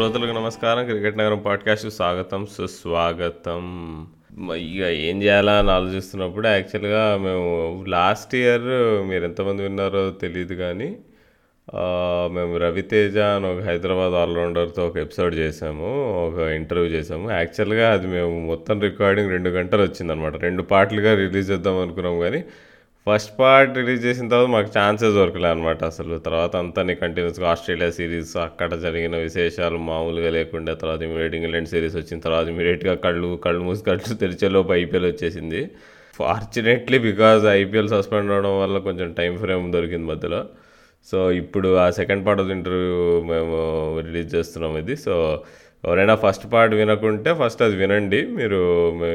శ్రోతలకు నమస్కారం. క్రికెట్ నగరం పాడ్కాస్ట్ స్వాగతం సుస్వాగతం. ఇక ఏం చేయాలా అని ఆలోచిస్తున్నప్పుడు యాక్చువల్గా మేము లాస్ట్ ఇయర్ మీరు ఎంతమంది విన్నారో తెలియదు కానీ మేము రవితేజ అని ఒక హైదరాబాద్ ఆల్రౌండర్తో ఒక ఎపిసోడ్ చేసాము ఒక ఇంటర్వ్యూ చేసాము. యాక్చువల్గా అది మేము మొత్తం రికార్డింగ్ రెండు గంటలు వచ్చిందనమాట రెండు పార్ట్లుగా రిలీజ్ చేద్దాం అనుకున్నాం కానీ ఫస్ట్ పార్ట్ రిలీజ్ చేసిన తర్వాత మాకు ఛాన్సెస్ దొరకలే అనమాట అసలు. తర్వాత అంతా నీ కంటిన్యూస్గా ఆస్ట్రేలియా సిరీస్ అక్కడ జరిగిన విశేషాలు మామూలుగా లేకుండా తర్వాత ఇమీడియట్ ఇంగ్లాండ్ సిరీస్ వచ్చిన తర్వాత ఇమీడియట్గా కళ్ళు కళ్ళు మూసి కళ్ళు తెరిచేలోపు ఐపీఎల్ వచ్చేసింది. ఫార్చునేట్లీ బికాజ్ ఐపీఎల్ సస్పెండ్ అవడం వల్ల కొంచెం టైం ఫ్రేమ్ దొరికింది మధ్యలో. సో ఇప్పుడు ఆ సెకండ్ పార్ట్ ఆఫ్ ఇంటర్వ్యూ మేము రిలీజ్ చేస్తున్నాం ఇది. సో ఎవరైనా ఫస్ట్ పార్ట్ వినకుంటే ఫస్ట్ అది వినండి. మీరు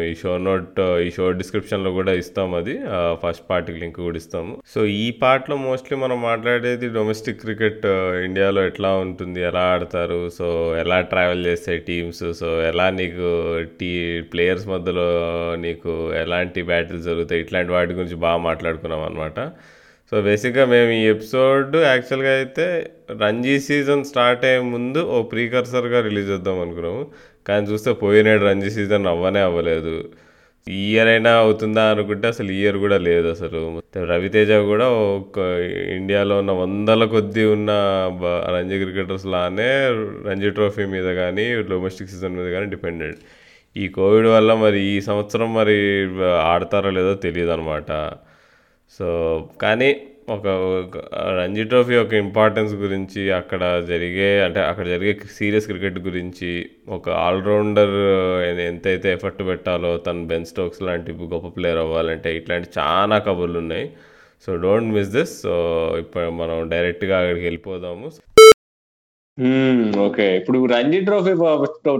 ఈ షో నోట్ ఈ షో డిస్క్రిప్షన్లో కూడా ఇస్తాం అది. ఫస్ట్ పార్ట్కి లింక్ కూడా ఇస్తాము. సో ఈ పార్ట్లో మోస్ట్లీ మనం మాట్లాడేది డొమెస్టిక్ క్రికెట్ ఇండియాలో ఎట్లా ఉంటుంది ఎలా ఆడతారు సో ఎలా ట్రావెల్ చేస్తాయి టీమ్స్ సో ఎలా నీకు టీ ప్లేయర్స్ మధ్యలో నీకు ఎలాంటి బ్యాటిల్స్ జరుగుతాయి ఇట్లాంటి వాటి గురించి బాగా మాట్లాడుకున్నాం అనమాట సో బేసిక్గా మేము ఈ ఎపిసోడ్ యాక్చువల్గా అయితే రంజీ సీజన్ స్టార్ట్ అయ్యే ముందు ఓ ప్రీకర్సర్గా రిలీజ్ చేద్దాం అనుకున్నాము. కానీ చూస్తే పోయినాడు రంజీ సీజన్ అవ్వనే అవ్వలేదు. ఈ ఇయర్ అయినా అవుతుందా అనుకుంటే అసలు ఇయర్ కూడా లేదు అసలు. రవితేజ కూడా ఒక ఇండియాలో ఉన్న వందల కొద్దీ ఉన్న రంజీ క్రికెటర్స్ లానే రంజీ ట్రోఫీ మీద కానీ డొమెస్టిక్ సీజన్ మీద కానీ డిపెండెంట్ ఈ కోవిడ్ వల్ల మరి ఈ సంవత్సరం మరి ఆడతారో లేదో తెలియదు అనమాట సో కానీ ఒక రంజీ ట్రోఫీ యొక్క ఇంపార్టెన్స్ గురించి అక్కడ జరిగే అంటే అక్కడ జరిగే సీరియస్ క్రికెట్ గురించి ఒక ఆల్రౌండర్ ఎంతైతే ఎఫర్ట్ పెట్టాలో తను బెన్ స్టోక్స్ లాంటి గొప్ప ప్లేయర్ అవ్వాలంటే ఇట్లాంటి చాలా కబుర్లు ఉన్నాయి. So don't miss this. So ఇప్పుడు మనం డైరెక్ట్గా అక్కడికి వెళ్ళిపోదాము. Hmm, ఓకే ఇప్పుడు రంజీ ట్రోఫీ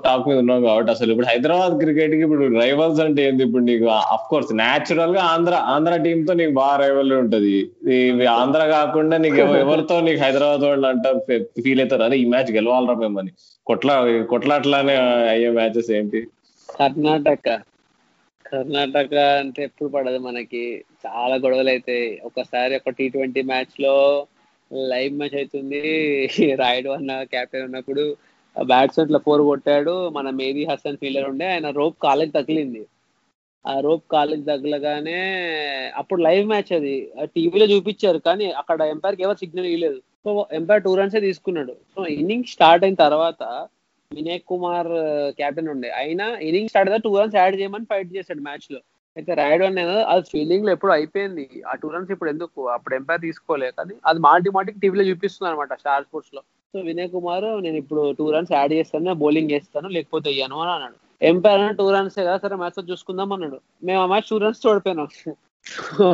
టాక్ మీద ఉన్నాం కాబట్టి అసలు ఇప్పుడు హైదరాబాద్ క్రికెట్కి ఇప్పుడు రైవల్స్ అంటే ఏంది? ఇప్పుడు నీకు అఫ్ కోర్స్ న్యాచురల్గా ఆంధ్ర ఆంధ్ర టీమ్తో నీకు బాగా రైవల్ ఉంటది. ఇవి ఆంధ్ర కాకుండా నీకు ఎవరితో నీకు హైదరాబాద్ వాళ్ళు అంట ఫీల్ అవుతారు. అదే ఈ మ్యాచ్ గెలవాలరా మేమని కొట్లా కొట్లాట్లానే అయ్యే మ్యాచెస్ ఏంటి? కర్ణాటక. కర్ణాటక అంటే ఎప్పుడు పడదు మనకి. చాలా గొడవలు అయితే ఒకసారి ఒక టీ ట్వంటీ మ్యాచ్లో లైవ్ మ్యాచ్ అవుతుంది రాయుడు అన్న క్యాప్టెన్ ఉన్నప్పుడు బ్యాట్స్మెన్ ఇట్లా ఫోర్ కొట్టాడు. మన మేదీ హసన్ ఫీల్డర్ ఉండే. ఆయన రోప్ కాలేజ్ తగిలింది. ఆ రోప్ కాలేజ్ తగలగానే అప్పుడు లైవ్ మ్యాచ్ అది. టీవీలో చూపించారు కానీ అక్కడ ఎంపైర్కి ఎవరు సిగ్నల్ ఇవ్వలేదు సో ఎంపైర్ టూ రన్సే తీసుకున్నాడు. సో ఇన్నింగ్ స్టార్ట్ అయిన తర్వాత వినయ్ కుమార్ uh, కెప్టెన్ ఉండే. అయినా ఇన్నింగ్ స్టార్ట్ అయితే టూ రన్స్ యాడ్ చేయమని ఫైట్ చేశాడు మ్యాచ్లో. అయితే రాయడం అనేది అది ఫీలింగ్లో ఎప్పుడు అయిపోయింది. ఆ టూ రన్స్ ఇప్పుడు ఎందుకు? అప్పుడు ఎంపైర్ తీసుకోలే. కానీ అది మాటి మాటికి టీవీలో చూపిస్తుంది అనమాట స్టార్ స్పోర్ట్స్లో. సో వినయ్ కుమార్ నేను ఇప్పుడు టూ రన్స్ యాడ్ చేస్తాను బౌలింగ్ చేస్తాను లేకపోతే ఇయ్యను అని అన్నాడు. ఎంపైర్ టూ రన్స్ కదా సరే మ్యాచ్ చూసుకుందాం అన్నాడు. మేము ఆ మ్యాచ్ టూ రన్స్ చూడిపోయినాం. సో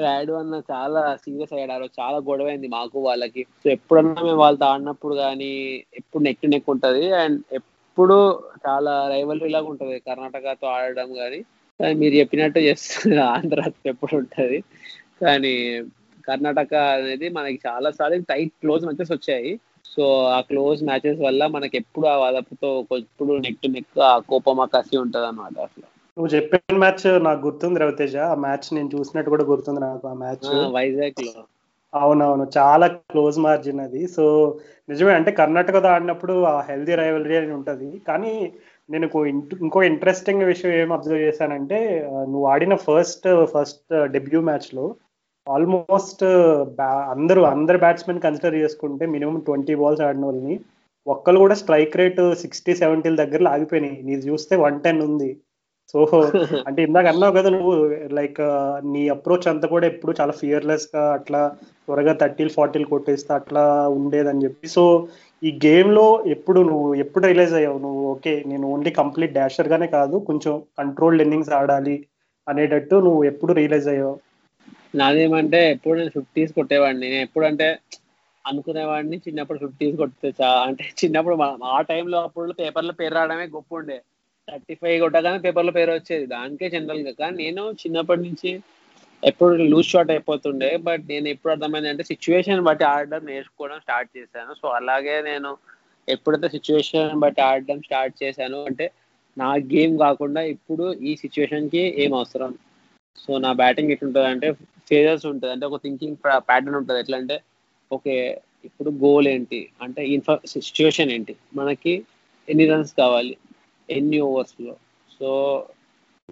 రాయుడు అన్న చాలా సీరియస్ అయ్యాడు. చాలా గొడవ అయింది మాకు వాళ్ళకి. సో ఎప్పుడన్నా మేము వాళ్ళతో ఆడినప్పుడు కానీ ఎప్పుడు నెక్ నెక్ ఉంటది. అండ్ ఎప్పుడు చాలా రైవల్ లాగా ఉంటది కర్ణాటకతో ఆడడం కానీ. కానీ మీరు చెప్పినట్టు చేస్తుంది. ఆంధ్రాతో ఎప్పుడు ఉంటది. కానీ కర్ణాటక అనేది మనకి చాలా సార్లు టైట్ క్లోజ్ మ్యాచెస్ వచ్చాయి. సో ఆ క్లోజ్ మ్యాచెస్ వల్ల మనకి ఎప్పుడు ఆ వదపుతో ఎప్పుడు నెక్ టు నెక్ ఆ కోపం ఆ కసి ఉంటది అనమాట అసలు. నువ్వు చెప్పిన మ్యాచ్ నాకు గుర్తుంది రవితేజ. ఆ మ్యాచ్ నేను చూసినట్టు కూడా గుర్తుంది నాకు ఆ మ్యాచ్ వైజాగ్లో అవునవును. చాలా క్లోజ్ మార్జిన్ అది. సో నిజమే. అంటే కర్ణాటకతో ఆడినప్పుడు ఆ హెల్దీ రైవలరీ అని ఉంటది. కానీ నేను ఇంకో ఇంట్- ఇంకో ఇంట్రెస్టింగ్ విషయం ఏం అబ్జర్వ్ చేశానంటే నువ్వు ఆడిన ఫస్ట్ ఫస్ట్ డెబ్యూ మ్యాచ్లో ఆల్మోస్ట్ అందరూ అందరు బ్యాట్స్మెన్ కన్సిడర్ చేసుకుంటే మినిమం ట్వంటీ బాల్స్ ఆడిన వాళ్ళని ఒక్కరు కూడా స్ట్రైక్ రేట్ సిక్స్టీ సెవెంటీల దగ్గర ఆగిపోయినాయి. నీది చూస్తే వన్ టెన్ ఉంది. సో అంటే ఇందాక అన్నావు కదా నువ్వు లైక్ నీ అప్రోచ్ అంతా కూడా ఎప్పుడు చాలా ఫియర్లెస్గా అట్లా త్వరగా థర్టీలు ఫార్టీలు కొట్టేస్తే అట్లా ఉండేదని చెప్పి. సో ఈ గేమ్లో ఎప్పుడు నువ్వు ఎప్పుడు రియలైజ్ అయ్యావు నువ్వు? ఓకే నేను ఓన్లీ కంప్లీట్ డాషర్గానే కాదు కొంచెం కంట్రోల్డ్ ఇన్నింగ్స్ ఆడాలి అనేటట్టు నువ్వు ఎప్పుడు రియలైజ్ అయ్యావు? నాదేమంటే ఎప్పుడు నేను ఫిఫ్టీస్ కొట్టేవాడిని. నేను ఎప్పుడంటే అనుకునేవాడిని చిన్నప్పుడు ఫిఫ్టీస్ కొట్టితే చా అంటే చిన్నప్పుడు ఆ టైంలో అప్పుడు పేపర్లో పేరు రావడమే గొప్ప ఉండే. థర్టీ ఫైవ్ కొట్టగానే పేపర్లో పేరు వచ్చేది. దానికే జనరల్గా కానీ నేను చిన్నప్పటి నుంచి ఎప్పుడు లూజ్ షాట్ అయిపోతుండే బట్ నేను ఎప్పుడు అర్థమైంది అంటే సిచ్యువేషన్ బట్టి ఆడడం నేర్చుకోవడం స్టార్ట్ చేశాను. సో అలాగే నేను ఎప్పుడైతే సిచ్యువేషన్ బట్టి ఆడడం స్టార్ట్ చేశాను అంటే నా గేమ్ కాకుండా ఇప్పుడు ఈ సిచ్యువేషన్కి ఏం అవసరం? సో నా బ్యాటింగ్ ఎట్లుంటుంది అంటే ఫేజర్స్ ఉంటుంది. అంటే ఒక థింకింగ్ ప్యాటర్న్ ఉంటుంది. ఎట్లా అంటే ఓకే ఇప్పుడు గోల్ ఏంటి? అంటే ఇన్ఫా సిచ్యువేషన్ ఏంటి? మనకి ఎన్ని రన్స్ కావాలి? ఎన్ని ఓవర్స్లో సో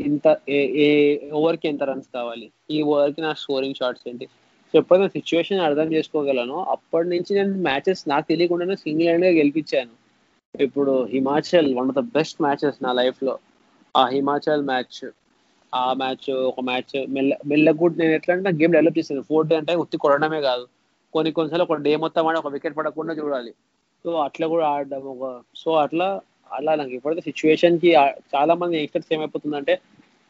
ఇంత ఏ ఏ ఓవర్కి ఎంత రన్స్ కావాలి? ఈ ఓవర్కి నా స్కోరింగ్ షాట్స్ ఏంటి? సో ఎప్పుడైనా సిచ్యువేషన్ అర్థం చేసుకోగలను. అప్పటి నుంచి నేను మ్యాచెస్ నాకు తెలియకుండానే సింగిల్ హ్యాండ్గా గెలిపించాను. ఇప్పుడు Himachal one of the best matches నా లైఫ్లో ఆ హిమాచల్ మ్యాచ్ ఆ మ్యాచ్ ఒక మ్యాచ్ మెల్ల మెల్లగుడ్ నేను ఎట్లా అంటే గేమ్ డెవలప్ చేస్తాను ఫోర్ డే అంటే ఉత్తి కొడడమే కాదు. కొన్ని కొన్నిసార్లు ఒక డే మొత్తం ఆడి ఒక వికెట్ పడకుండా చూడాలి. సో అట్లా కూడా ఆడడం ఒక సో అట్లా అలా నాకు ఇప్పుడైతే సిచ్యువేషన్కి చాలా మంది యంగ్స్టర్స్ ఏమైపోతుందంటే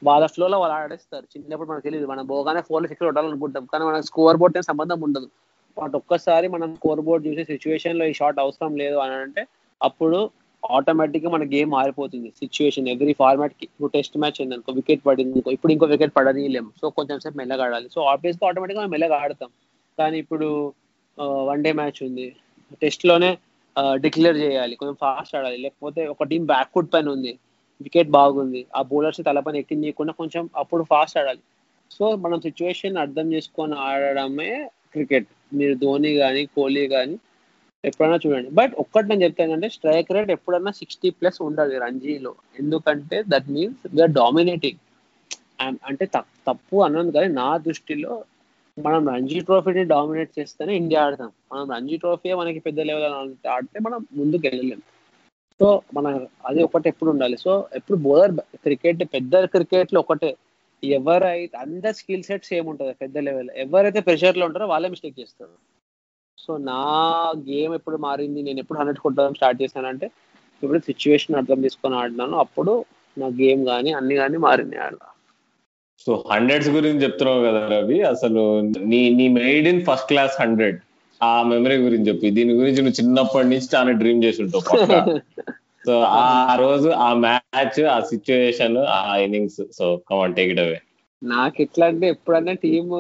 వాళ్ళ ఫ్లోలో వాళ్ళు ఆడేస్తారు. చిన్నప్పుడు మనకు తెలియదు మనం పోగానే ఫోర్ సిక్స్ కొట్టాలనుకుంటాం. కానీ మనకు స్కోర్ బోర్డ్ సంబంధం ఉండదు. బట్ ఒక్కసారి మనం స్కోర్ బోర్డ్ చూసే సిచ్యువేషన్లో ఈ షాట్ అవసరం లేదు అని అంటే అప్పుడు ఆటోమేటిక్గా మన గేమ్ మారిపోతుంది. సిచ్యువేషన్ ఎవ్రీ ఫార్మాట్కి. ఇప్పుడు టెస్ట్ మ్యాచ్ ఉంది అనుకో వికెట్ పడింది అనుకో ఇప్పుడు ఇంకో వికెట్ పడని లేము సో కొంచెం సేపు మెల్లగా ఆడాలి. సో ఆబ్వియస్గా ఆటోమేటిక్గా మెల్లగా ఆడతాం. కానీ ఇప్పుడు వన్ డే మ్యాచ్ ఉంది. టెస్ట్లోనే డిక్లేర్ చేయాలి కొంచెం ఫాస్ట్ ఆడాలి. లేకపోతే ఒక టీం బ్యాక్ ఫుట్ పైన ఉంది వికెట్ బాగుంది ఆ బౌలర్స్ తలపైన చేయకుండా కొంచెం అప్పుడు ఫాస్ట్ ఆడాలి. సో మనం సిచ్యువేషన్ అర్థం చేసుకొని ఆడడమే క్రికెట్ మీరు ధోని కానీ కోహ్లీ కానీ ఎప్పుడైనా చూడండి. బట్ ఒక్కటి నేను చెప్తానంటే స్ట్రైక్ రేట్ ఎప్పుడన్నా సిక్స్టీ ప్లస్ ఉండాలి రంజీలో. ఎందుకంటే దట్ మీన్స్ వీఆర్ డామినేటింగ్ అంటే తప్పు అన్నాను కానీ నా దృష్టిలో మనం రంజీ ట్రోఫీని డామినేట్ చేస్తేనే ఇండియా ఆడతాం. మనం రంజీ ట్రోఫీ మనకి పెద్ద లెవెల్ ఆడితే మనం ముందుకు వెళ్ళలేం. సో మన అది ఒకటి ఎప్పుడు ఉండాలి. సో ఎప్పుడు బోలర్ క్రికెట్ పెద్ద క్రికెట్లో ఒకటే. ఎవరైతే అందరి స్కిల్ సెట్స్ ఏముంటుంది పెద్ద లెవెల్ ఎవరైతే ప్రెషర్లో ఉంటారో వాళ్ళే మిస్టేక్ చేస్తారు. సో నా గేమ్ ఎప్పుడు మారింది నేను ఎప్పుడు హండ్రెడ్ కొట్టడం స్టార్ట్ చేశానంటే ఇప్పుడు సిచ్యువేషన్ అర్థం చేసుకొని ఆడినాను అప్పుడు నా గేమ్ కానీ అన్ని కానీ మారింది ఆడ సో హండ్రెడ్స్ గురించి చెప్తున్నావు కదా రవి అసలు నీ నీ maiden first class hundred ఆ మెమరీ గురించి చెప్పి. దీని గురించి నువ్వు చిన్నప్పటి నుంచి చాలా డ్రీమ్ చేసి ఉంటావు సో ఆ రోజు ఆ మ్యాచ్ ఆ సిచ్యువేషన్ ఆ innings so come on take it away నాకు ఎట్లా అంటే ఎప్పుడన్నా టీమ్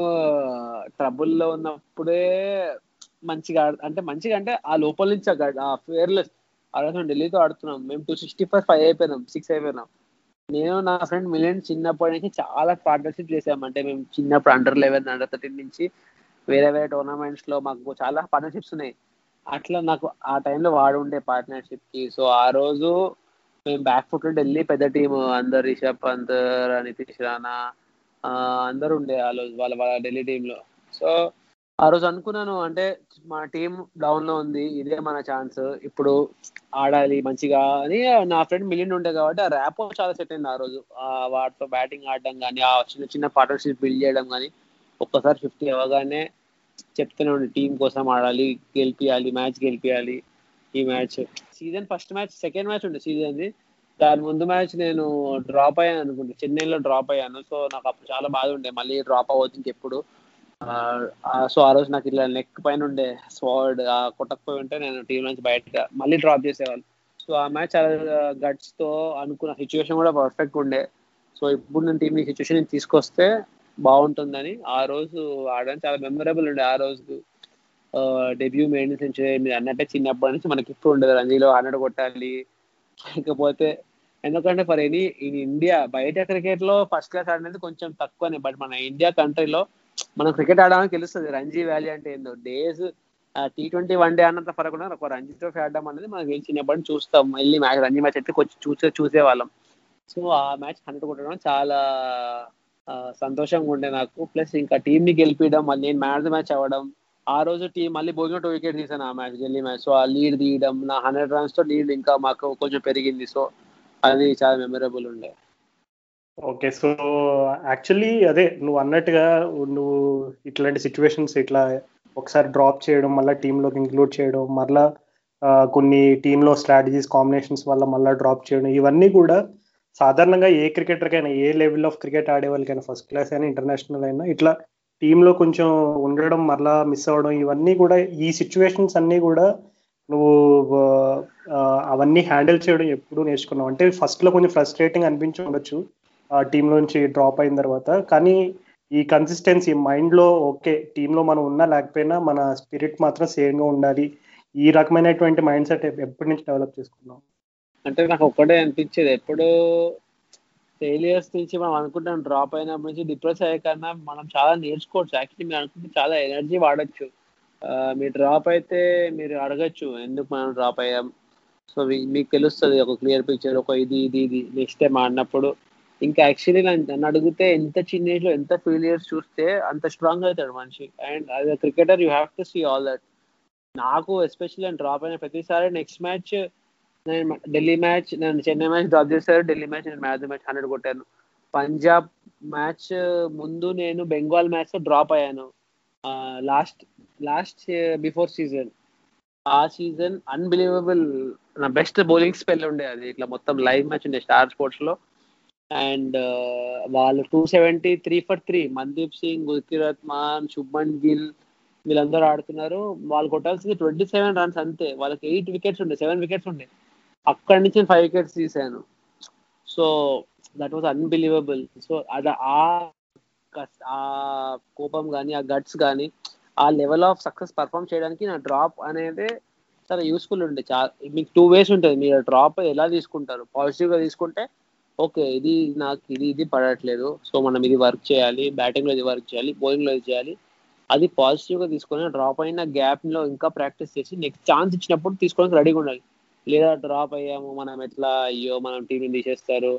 ట్రబుల్లో ఉన్నప్పుడే మంచిగా అంటే మంచిగా అంటే ఆ లోపల నుంచి ఆ ఆ ఫేర్లెస్ ఆ రోజు ఢిల్లీతో ఆడుతున్నాం. మేము టూ సిక్స్టీ ఫైవ్ ఫైవ్ అయిపోయినాం సిక్స్ అయిపోయినాం. నేను నా ఫ్రెండ్ మిలియన్ చిన్నప్పటి నుంచి చాలా పార్ట్నర్షిప్ చేసాం అంటే మేము చిన్నప్పుడు అండర్ లెవెన్ అండర్ థర్టీన్ నుంచి వేరే వేరే టోర్నమెంట్స్లో మాకు చాలా పార్ట్నర్షిప్స్ ఉన్నాయి. అట్లా నాకు ఆ టైంలో వాడు ఉండే పార్ట్నర్షిప్కి. సో ఆ రోజు మేము బ్యాక్ ఫుట్ ఢిల్లీ పెద్ద టీం అందరు రిషబ్ పంత్ నితీష్ రాణా అందరు ఉండే ఆ రోజు వాళ్ళ వాళ్ళ ఢిల్లీ టీంలో సో ఆ రోజు అనుకున్నాను అంటే మన టీం డౌన్లో ఉంది ఇదే మన ఛాన్స్ ఇప్పుడు ఆడాలి మంచిగా అని నా ఫ్రెండ్ మిలియన్ ఉండే కాబట్టి ఆ ర్యాపో చాలా సెట్ అయింది ఆ రోజు. వాటితో బ్యాటింగ్ ఆడడం కానీ ఆ చిన్న చిన్న పార్ట్నర్షిప్ బిల్డ్ చేయడం కానీ ఒక్కసారి ఫిఫ్టీ అవ్వగానే చెప్తూనే ఉండి టీం కోసం ఆడాలి గెలిపియాలి మ్యాచ్ గెలిపియాలి ఈ match season first match second match ఉండే సీజన్ది దాని ముందు మ్యాచ్ నేను డ్రాప్ అయ్యాను అనుకుంటా చెన్నైలో డ్రాప్ అయ్యాను. సో నాకు అప్పుడు చాలా బాధ ఉండే మళ్ళీ డ్రాప్ అవ్వద్దు ఇంకెప్పుడు. సో ఆ రోజు నాకు ఇట్లా నెక్ పైన ఉండే స్వాడ్ కొట్టకపోయి ఉంటే నేను టీం నుంచి బయట మళ్ళీ డ్రాప్ చేసేవాళ్ళు సో ఆ మ్యాచ్ చాలా గట్స్తో అనుకున్న సిచ్యువేషన్ కూడా పర్ఫెక్ట్ ఉండే. సో ఇప్పుడు నేను టీం సిచ్యువేషన్ తీసుకొస్తే బాగుంటుందని ఆ రోజు ఆడడం చాలా మెమరబుల్ ఉండే. ఆ రోజు డెబ్యూ మెయిన్ సెంచరీ మీరు అన్నట్టే చిన్నప్పటి నుంచి మనకి ఇప్పుడు ఉండదు. రంజీలో హండ్రెడ్ కొట్టాలి. లేకపోతే ఎందుకంటే ఫర్ ఎనీ ఇన్ ఇండియా బయట క్రికెట్లో ఫస్ట్ క్లాస్ ఆడినది కొంచెం తక్కువనే. బట్ మన ఇండియా కంట్రీలో మనం క్రికెట్ ఆడడానికి తెలుస్తుంది రంజీ వ్యాలీ అంటే ఏందో. Days T twenty one day అన్నంత పరకుండా ఒక రంజీ ట్రోఫీ ఆడడం అనేది మనం గెలిచినప్పటి నుంచి చూస్తాం. మళ్ళీ మ్యాచ్ రంజీ మ్యాచ్ అయితే కొంచెం చూసే చూసేవాళ్ళం. సో ఆ మ్యాచ్ హండ్రెడ్ కొట్టడం చాలా సంతోషంగా ఉండే నాకు. ప్లస్ ఇంకా టీం ని గెలిపించడం మళ్ళీ నేను మ్యాచ్ మ్యాచ్ అవ్వడం. ఆ రోజు టీం మళ్ళీ భోజనం టూ వికెట్ తీసాను ఆ మ్యాచ్ ఢిల్లీ మ్యాచ్. సో ఆ లీడ్ తీయడం నా హండ్రెడ్ రన్స్తో లీడ్ ఇంకా మాకు కొంచెం పెరిగింది. సో అది చాలా మెమరబుల్ ఉండే. ఓకే సో యాక్చువల్లీ అదే నువ్వు అన్నట్టుగా నువ్వు ఇట్లాంటి సిచ్యువేషన్స్ ఇట్లా ఒకసారి డ్రాప్ చేయడం మళ్ళీ టీంలోకి ఇంక్లూడ్ చేయడం మళ్ళా కొన్ని టీంలో స్ట్రాటజీస్ కాంబినేషన్స్ వల్ల మళ్ళీ డ్రాప్ చేయడం ఇవన్నీ కూడా సాధారణంగా ఏ క్రికెటర్కైనా ఏ లెవెల్ ఆఫ్ క్రికెట్ ఆడే వాళ్ళకైనా ఫస్ట్ క్లాస్ అయినా ఇంటర్నేషనల్ అయినా ఇట్లా టీంలో కొంచెం ఉండడం మళ్ళా మిస్ అవ్వడం ఇవన్నీ కూడా ఈ సిచ్యువేషన్స్ అన్నీ కూడా నువ్వు అవన్నీ హ్యాండిల్ చేయడం ఎప్పుడు నేర్చుకున్నావు. అంటే ఫస్ట్లో కొంచెం ఫ్రస్ట్రేటింగ్ అనిపించి ఉండొచ్చు. ఆ టీమ్ నుంచి డ్రాప్ అయిన తర్వాత కానీ ఈ కన్సిస్టెన్సీ మైండ్లో ఓకే టీమ్లో మనం ఉన్నా లేకపోయినా మన స్పిరిట్ మాత్రం సేమ్గా ఉండాలి. ఈ రకమైనటువంటి మైండ్ సెట్ ఎప్పటి నుంచి డెవలప్ చేసుకున్నాం అంటే నాకు ఒక్కటే అనిపించేది. ఎప్పుడు ఫెయిలియర్స్ నుంచి మనం అనుకుంటాం డ్రాప్ అయినప్పటి నుంచి డిప్రెస్ అయ్యే కన్నా మనం చాలా నేర్చుకోవచ్చు. యాక్చువల్లీ మీరు అనుకుంటే చాలా ఎనర్జీ వాడచ్చు. మీరు మీ డ్రాప్ అయితే మీరు అడగచ్చు ఎందుకు మనం డ్రాప్ అయ్యాం. సో మీకు తెలుస్తుంది ఒక క్లియర్ పిక్చర్ ఒక ఇది ఇది ఇది నెక్స్ట్ టైం ఆడినప్పుడు. ఇంకా యాక్చువల్లీ నన్ను అడిగితే ఎంత చిన్న ఏజ్లో ఎంత ఫెయిలియర్స్ చూస్తే అంత స్ట్రాంగ్ అవుతాడు మనిషి. And as a cricketer you have to see all that నాకు ఎస్పెషల్లీ నేను డ్రాప్ అయిన ప్రతిసారి నెక్స్ట్ మ్యాచ్ నేను ఢిల్లీ మ్యాచ్ నేను చెన్నై మ్యాచ్ డ్రాప్ చేశారు. ఢిల్లీ మ్యాచ్ నేను మ్యాచ్ మ్యాచ్ హండ్రెడ్ కొట్టాను. పంజాబ్ మ్యాచ్ ముందు నేను బెంగాల్ మ్యాచ్లో డ్రాప్ అయ్యాను. లాస్ట్ లాస్ట్ బిఫోర్ సీజన్ ఆ సీజన్ అన్బిలీవబుల్ నా బెస్ట్ బౌలింగ్ స్పెల్ ఉండే అది. ఇట్లా మొత్తం లైవ్ మ్యాచ్ ఉండే స్టార్ స్పోర్ట్స్లో. అండ్ వాళ్ళు two seventy three for three Mandeep Singh Gurkeerat Mann Shubman Gill వీళ్ళందరూ ఆడుతున్నారు. వాళ్ళు కొట్టాల్సింది ట్వంటీ సెవెన్ రన్స్ అంతే. వాళ్ళకి ఎయిట్ వికెట్స్ ఉండే సెవెన్ వికెట్స్ ఉండే. అక్కడి నుంచి ఫైవ్ వికెట్స్ తీసాను so that was unbelievable so అది ఆ ఆ కోపం కానీ ఆ గట్స్ కానీ ఆ లెవెల్ ఆఫ్ సక్సెస్ పర్ఫామ్ చేయడానికి నా డ్రాప్ అనేది చాలా యూస్ఫుల్ ఉండే. చాలా మీకు టూ వేస్ ఉంటుంది. మీరు డ్రాప్ ఎలా తీసుకుంటారు? పాజిటివ్గా తీసుకుంటే ఓకే ఇది నాకు ఇది ఇది పడట్లేదు. సో మనం ఇది వర్క్ చేయాలి బ్యాటింగ్లో ఇది వర్క్ చేయాలి బౌలింగ్లో ఇది చేయాలి. అది పాజిటివ్గా తీసుకొని డ్రాప్ అయిన గ్యాప్లో ఇంకా ప్రాక్టీస్ చేసి నెక్స్ట్ ఛాన్స్ ఇచ్చినప్పుడు తీసుకోవడానికి రెడీగా ఉండాలి. లేదా డ్రాప్ అయ్యాము మనం ఎట్లా అయ్యో మనం టీంని తీసేస్తారు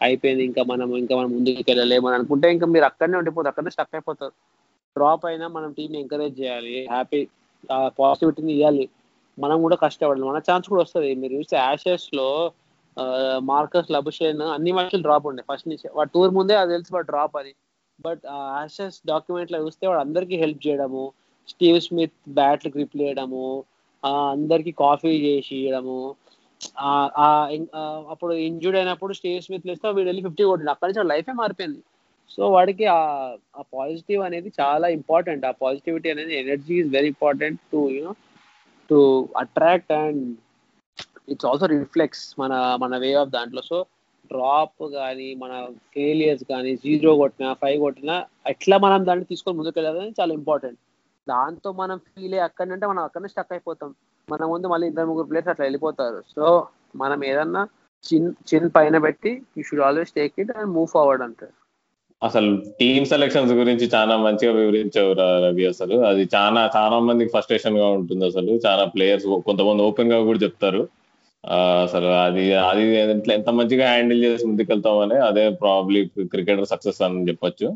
అయిపోయింది ఇంకా మనం ఇంకా మనం ముందుకు వెళ్ళలేము అని అనుకుంటే ఇంకా మీరు అక్కడనే ఉండిపోతారు అక్కడనే స్టక్ అయిపోతారు. డ్రాప్ అయినా మనం టీంని ఎంకరేజ్ చేయాలి హ్యాపీ పాజిటివిటీని ఇవ్వాలి. మనం కూడా కష్టపడాలి మన ఛాన్స్ కూడా వస్తుంది. మీరు చూస్తే యాషెస్లో లో మార్కస్ లబుషేన్ అన్ని మ్యాచ్లు డ్రాప్ ఉండే. ఫస్ట్ నుంచి. వాడు టూర్ ముందే అది తెలిసి వాడు డ్రాప్ అని బట్ యాషెస్ డాక్యుమెంట్లో చూస్తే వాడు అందరికీ హెల్ప్ చేయడము స్టీవ్ స్మిత్ బ్యాట్లు గ్రిప్ చేయడము ఆ, కాఫీ చేసి ఇవ్వడము ఆ, అప్పుడు ఇంజూర్డ్ అయినప్పుడు స్టీవ్ స్మిత్ లేస్తే వీడు వెళ్ళి ఫిఫ్టీ కొట్టిండు. అక్కడి నుంచి లైఫే మారిపోయింది. సో వాడికి ఆ ఆ పాజిటివ్ అనేది చాలా ఇంపార్టెంట్ ఆ పాజిటివిటీ అనేది energy is very important to you know to attract and it's also reflects మన మన వే ఆఫ్ దాంట్లో. సో డ్రాప్ కానీ మన ఫెయిలియర్స్ కానీ జీరో కొట్టినా ఫైవ్ కొట్టినా ఎట్లా మనం దాన్ని తీసుకొని ముందుకు వెళ్ళాలని చాలా ఇంపార్టెంట్ దాంతో మనం ఫీల్ అయ్యి అక్కడంటే మనం అక్కడనే స్టక్ అయిపోతాం. మన ముందు మళ్ళీ ఇద్దరు ముగ్గురు ప్లేయర్స్ అట్లా వెళ్ళిపోతారు. సో మనం ఏదన్నా చిన్ చిన్ పైన పెట్టి you should always take it and move forward అంతే అసలు టీమ్ సెలక్షన్స్ గురించి చాలా మంచిగా వివరించావు రవి అసలు. అది చాలా చాలా మందికి ఫ్రస్ట్రేషన్గా ఉంటుంది అసలు. చాలా ప్లేయర్స్ కొంతమంది ఓపెన్గా కూడా చెప్తారు. అసలు అది అది ఎంత ఎంత మంచిగా హ్యాండిల్ చేసి ముందుకెళ్తామని అదే ప్రాబ్లీ క్రికెటర్ సక్సెస్ అని చెప్పొచ్చు.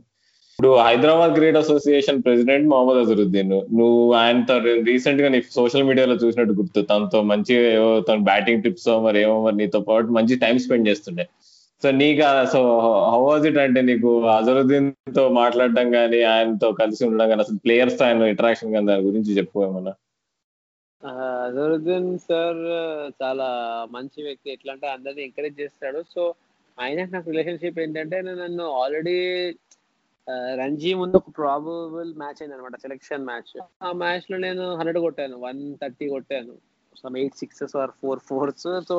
ఇప్పుడు Hyderabad cricket association president Mohammed Azharuddin నువ్వు ఆయనతో రీసెంట్గా నీ సోషల్ మీడియాలో చూసినట్టు గుర్తు తనతో మంచిగా ఏవో తన బ్యాటింగ్ టిప్స్ మరి ఏమో మరి నీతో పాటు మంచి టైం స్పెండ్ చేస్తుండే. సో నీకు సో హౌ వాజ్ ఇట్ అంటే నీకు అజరుద్దీన్తో మాట్లాడడం కానీ ఆయనతో కలిసి ఉండడం కానీ అసలు ప్లేయర్స్తో ఆయన ఇంటరాక్షన్ కానీ దాని గురించి చెప్పు ఏమన్నా. అజరుద్దీన్ సార్ చాలా మంచి వ్యక్తి. ఎట్లా అంటే అందరిని ఎంకరేజ్ చేస్తాడు. సో ఆయన నాకు రిలేషన్షిప్ ఏంటంటే నేను నన్ను ఆల్రెడీ రంజీ ముందు ఒక ప్రాబబుల్ మ్యాచ్ అయింది అనమాట సెలెక్షన్ మ్యాచ్ ఆ మ్యాచ్లో నేను హండ్రెడ్ కొట్టాను వన్ థర్టీ కొట్టాను. Some eight sixes or four fours so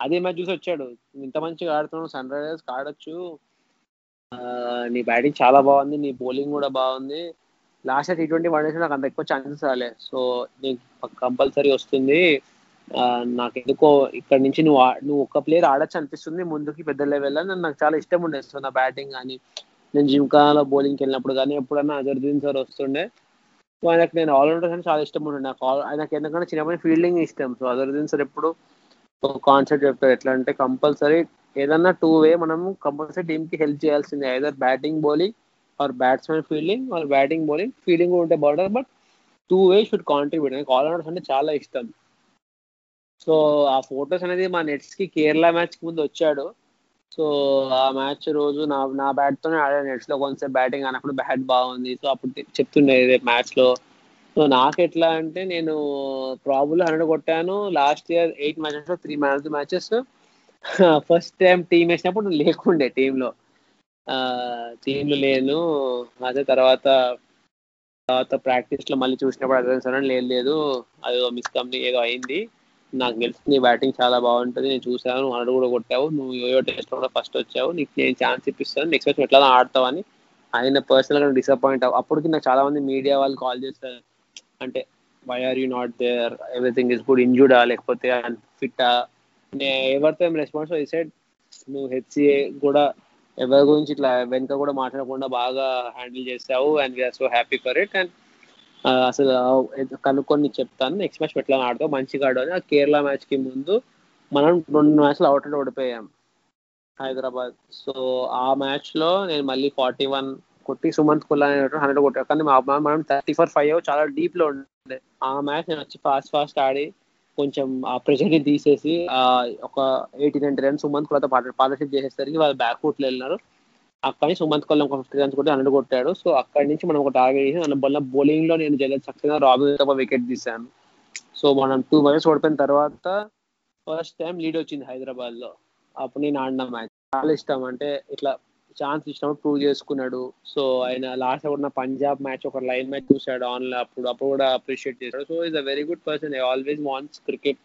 అదే మ్యాచ్ చూసి వచ్చాడు. ఇంత మంచిగా ఆడుతున్నావు సన్ రైజర్స్ ఆడొచ్చు. నీ బ్యాటింగ్ చాలా బాగుంది నీ బౌలింగ్ కూడా బాగుంది. Last T twenty one days నాకు అంత ఎక్కువ ఛాన్సెస్ రాలే. సో నీకు కంపల్సరీ వస్తుంది. నాకు ఎందుకో ఇక్కడ నుంచి నువ్వు నువ్వు ఒక ప్లేయర్ ఆడచ్చు అనిపిస్తుంది ముందుకి పెద్ద లెవెల్లో అని నాకు చాలా ఇష్టం ఉండే. సో నా బ్యాటింగ్ కానీ నేను జిమ్ఖానాలో బౌలింగ్కి వెళ్ళినప్పుడు కానీ ఎప్పుడన్నా అజరుద్దీన్ సార్ వస్తుండే. సో ఆయనకు నేను ఆల్రౌండర్స్ అని చాలా ఇష్టం ఉండే. నాకు ఆయనకు ఎందుకంటే చిన్నప్పటి ఫీల్డింగ్ ఇష్టం. సో అజరుద్దీన్ సార్ ఎప్పుడు ఒక కాన్సెప్ట్ చెప్తారు ఎట్లా అంటే కంపల్సరీ ఏదన్నా టూ వే మనం కంపల్సరీ టీమ్కి హెల్ప్ చేయాల్సిందే. Either batting bowling or batsmen fielding or batting bowling fielding ఉంటే బాగుంటుంది but two way should contribute నాకు ఆల్రౌండర్స్ అంటే చాలా ఇష్టం. సో ఆ ఫొటోస్ అనేది మా నెట్స్కి కేరళ మ్యాచ్కి ముందు వచ్చాడు. సో ఆ మ్యాచ్ రోజు నా నా బ్యాట్ తోనే ఆడాను నెట్స్లో. కొంచెం బ్యాటింగ్ అన్నప్పుడు బ్యాట్ బాగుంది. సో అప్పుడు చెప్తుండే రేపు మ్యాచ్లో. సో నాకు ఎట్లా అంటే నేను ప్రాబ్లం హండ్రెడ్ కొట్టాను. Last year eight మ్యాచెస్లో three match matches first time team వేసినప్పుడు లేకుండే టీంలో టీంలో లేను అదే తర్వాత తర్వాత ప్రాక్టీస్లో మళ్ళీ చూసినప్పుడు అదే సరే లేదు లేదు అదో మిస్ కంపెనీ ఏదో అయింది. నాకు తెలిసి నీ బ్యాటింగ్ చాలా బాగుంటుంది నేను చూసాను హండ్రెడ్ కూడా కొట్టావు నువ్వు యోయో టెస్ట్ కూడా ఫస్ట్ వచ్చావు నీకు నేను ఛాన్స్ ఇప్పిస్తాను నెక్స్ట్ వచ్చి ఎట్లా ఆడతావని ఆయన పర్సనల్గా డిసప్పాయింట్ అవ్వ అప్పటికి నాకు చాలా మంది మీడియా వాళ్ళు కాల్ చేస్తారు. అంటే why are you not there everything is good ఇంజూర్డా లేకపోతే ఫిట్టా ఎవరితో రెస్పాన్స్ రెస్పాన్స్ సైడ్ నువ్వు హెచ్సిఏ కూడా ఎవరి గురించి ఇట్లా వెనుక కూడా మాట్లాడకుండా బాగా హ్యాండిల్ చేసావు and we're so happy for it and అసలు కనుక్కొని చెప్తాను. నెక్స్ట్ మ్యాచ్ ఎట్లా ఆడతావు? మంచిగా ఆడని ఆ కేరళ మ్యాచ్కి ముందు మనం రెండు మ్యాచ్లు అవుట్ ఓడిపోయాం. హైదరాబాద్. సో ఆ మ్యాచ్లో నేను మళ్ళీ ఫార్టీ వన్ కొట్టి సుమంత్ కుల్లా హండ్రెడ్ కొట్టాను కానీ మనం థర్టీ ఫోర్ ఫైవ్ చాలా డీప్లో ఉండే. ఆ మ్యాచ్ నేను వచ్చి ఫాస్ట్ ఫాస్ట్ ఆడి కొంచెం ఆ ప్రెషర్ని తీసేసి ఆ ఒక ఎయిటీ నైన్టీ రన్స్ సుమంత్ కులతో పార్ట్నర్షిప్ చేసేసరికి వాళ్ళు బ్యాక్ ఫుట్ వెళ్ళినారు. అక్కడి నుంచి సుమంత్ కొల్లం ఒక ఫిఫ్టీ రన్స్ కొట్టి హండ్రెడ్ కొట్టాడు. సో అక్కడి నుంచి మనం ఒక టార్గెట్ చేసి మన బల్ల బౌలింగ్లో నేను జగన్ సక్సెస్ రాబిన్ తప్ప వికెట్ తీశాను. సో మనం టూ మ్యాచెస్ ఓడిపోయిన తర్వాత ఫస్ట్ టైం లీడ్ వచ్చింది హైదరాబాద్లో అప్పుడు నేను ఆడిన మ్యాచ్ చాలా ఇష్టం. అంటే ఇట్లా ఛాన్స్ ఇచ్చినప్పుడు ప్రూవ్ చేసుకున్నాడు. సో ఆయన లాస్ట్ ఉన్న పంజాబ్ మ్యాచ్ ఒక లైన్ మ్యాచ్ చూసాడు ఆన్లైన్ అప్పుడు అప్పుడు కూడా అప్రిషియేట్ చేశాడు. So is a very good person I always wants cricket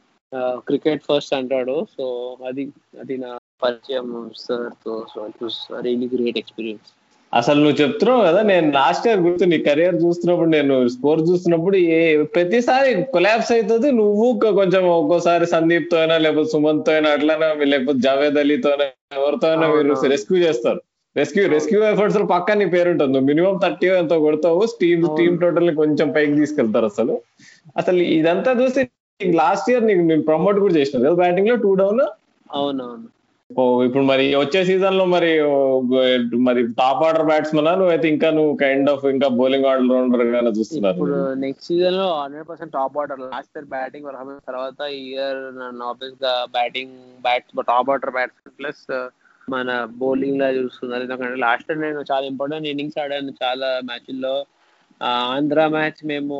cricket first అంటాడు. సో అది అది నా పరిచయం సార్తో. So it was really great experience అసలు నువ్వు చెప్తున్నావు కదా నేను లాస్ట్ ఇయర్ గుర్తు నీ కెరియర్ చూస్తున్నప్పుడు నేను స్కోర్ చూస్తున్నప్పుడు ఏ ప్రతిసారి కొలాబ్స్ అవుతుంది నువ్వు కొంచెం ఒక్కోసారి సందీప్తో అయినా లేకపోతే సుమంత్తో అయినా అట్లనే లేకపోతే జావేద్ అలీతో అయినా ఎవరితో అయినా మీరు. రెస్క్యూ చేస్తారు. రెస్క్యూ రెస్క్యూ ఎఫర్ట్స్లో పక్క నీ పేరు ఉంటుంది నువ్వు మినిమం థర్టీ ఎంతో కొడతావు. టీమ్. టీమ్ టోటల్ని కొంచెం పైకి తీసుకెళ్తారు అసలు. అసలు ఇదంతా చూస్తే లాస్ట్ ఇయర్ నీకు నేను ప్రమోట్ కూడా చేసిన. కదా బ్యాటింగ్లో టూ డౌన్ అవునవును. ఇప్పుడు మరి వచ్చే సీజన్లో మరి మరి టాప్ ఆర్డర్ బ్యాట్స్మెన్ నువ్వైతే ఇంకా నువ్వు కైండ్ ఆఫ్ ఇంకా బౌలింగ్ ఆర్డర్ రౌండర్ గానే చూస్తున్నారు. ఇప్పుడు నెక్స్ట్ సీజన్లో hundred percent top order last year batting తర్వాత ఈ ఇయర్ ఆబ్వియస్గా batting bats top order batsmen plus మన బౌలింగ్ లా చూస్తున్నారు ఎందుకంటే లాస్ట్ నేను చాలా ఇంపార్టెంట్ ఇన్నింగ్స్ ఆడాను చాలా మ్యాచ్ల్లో ఆంధ్ర మ్యాచ్ మేము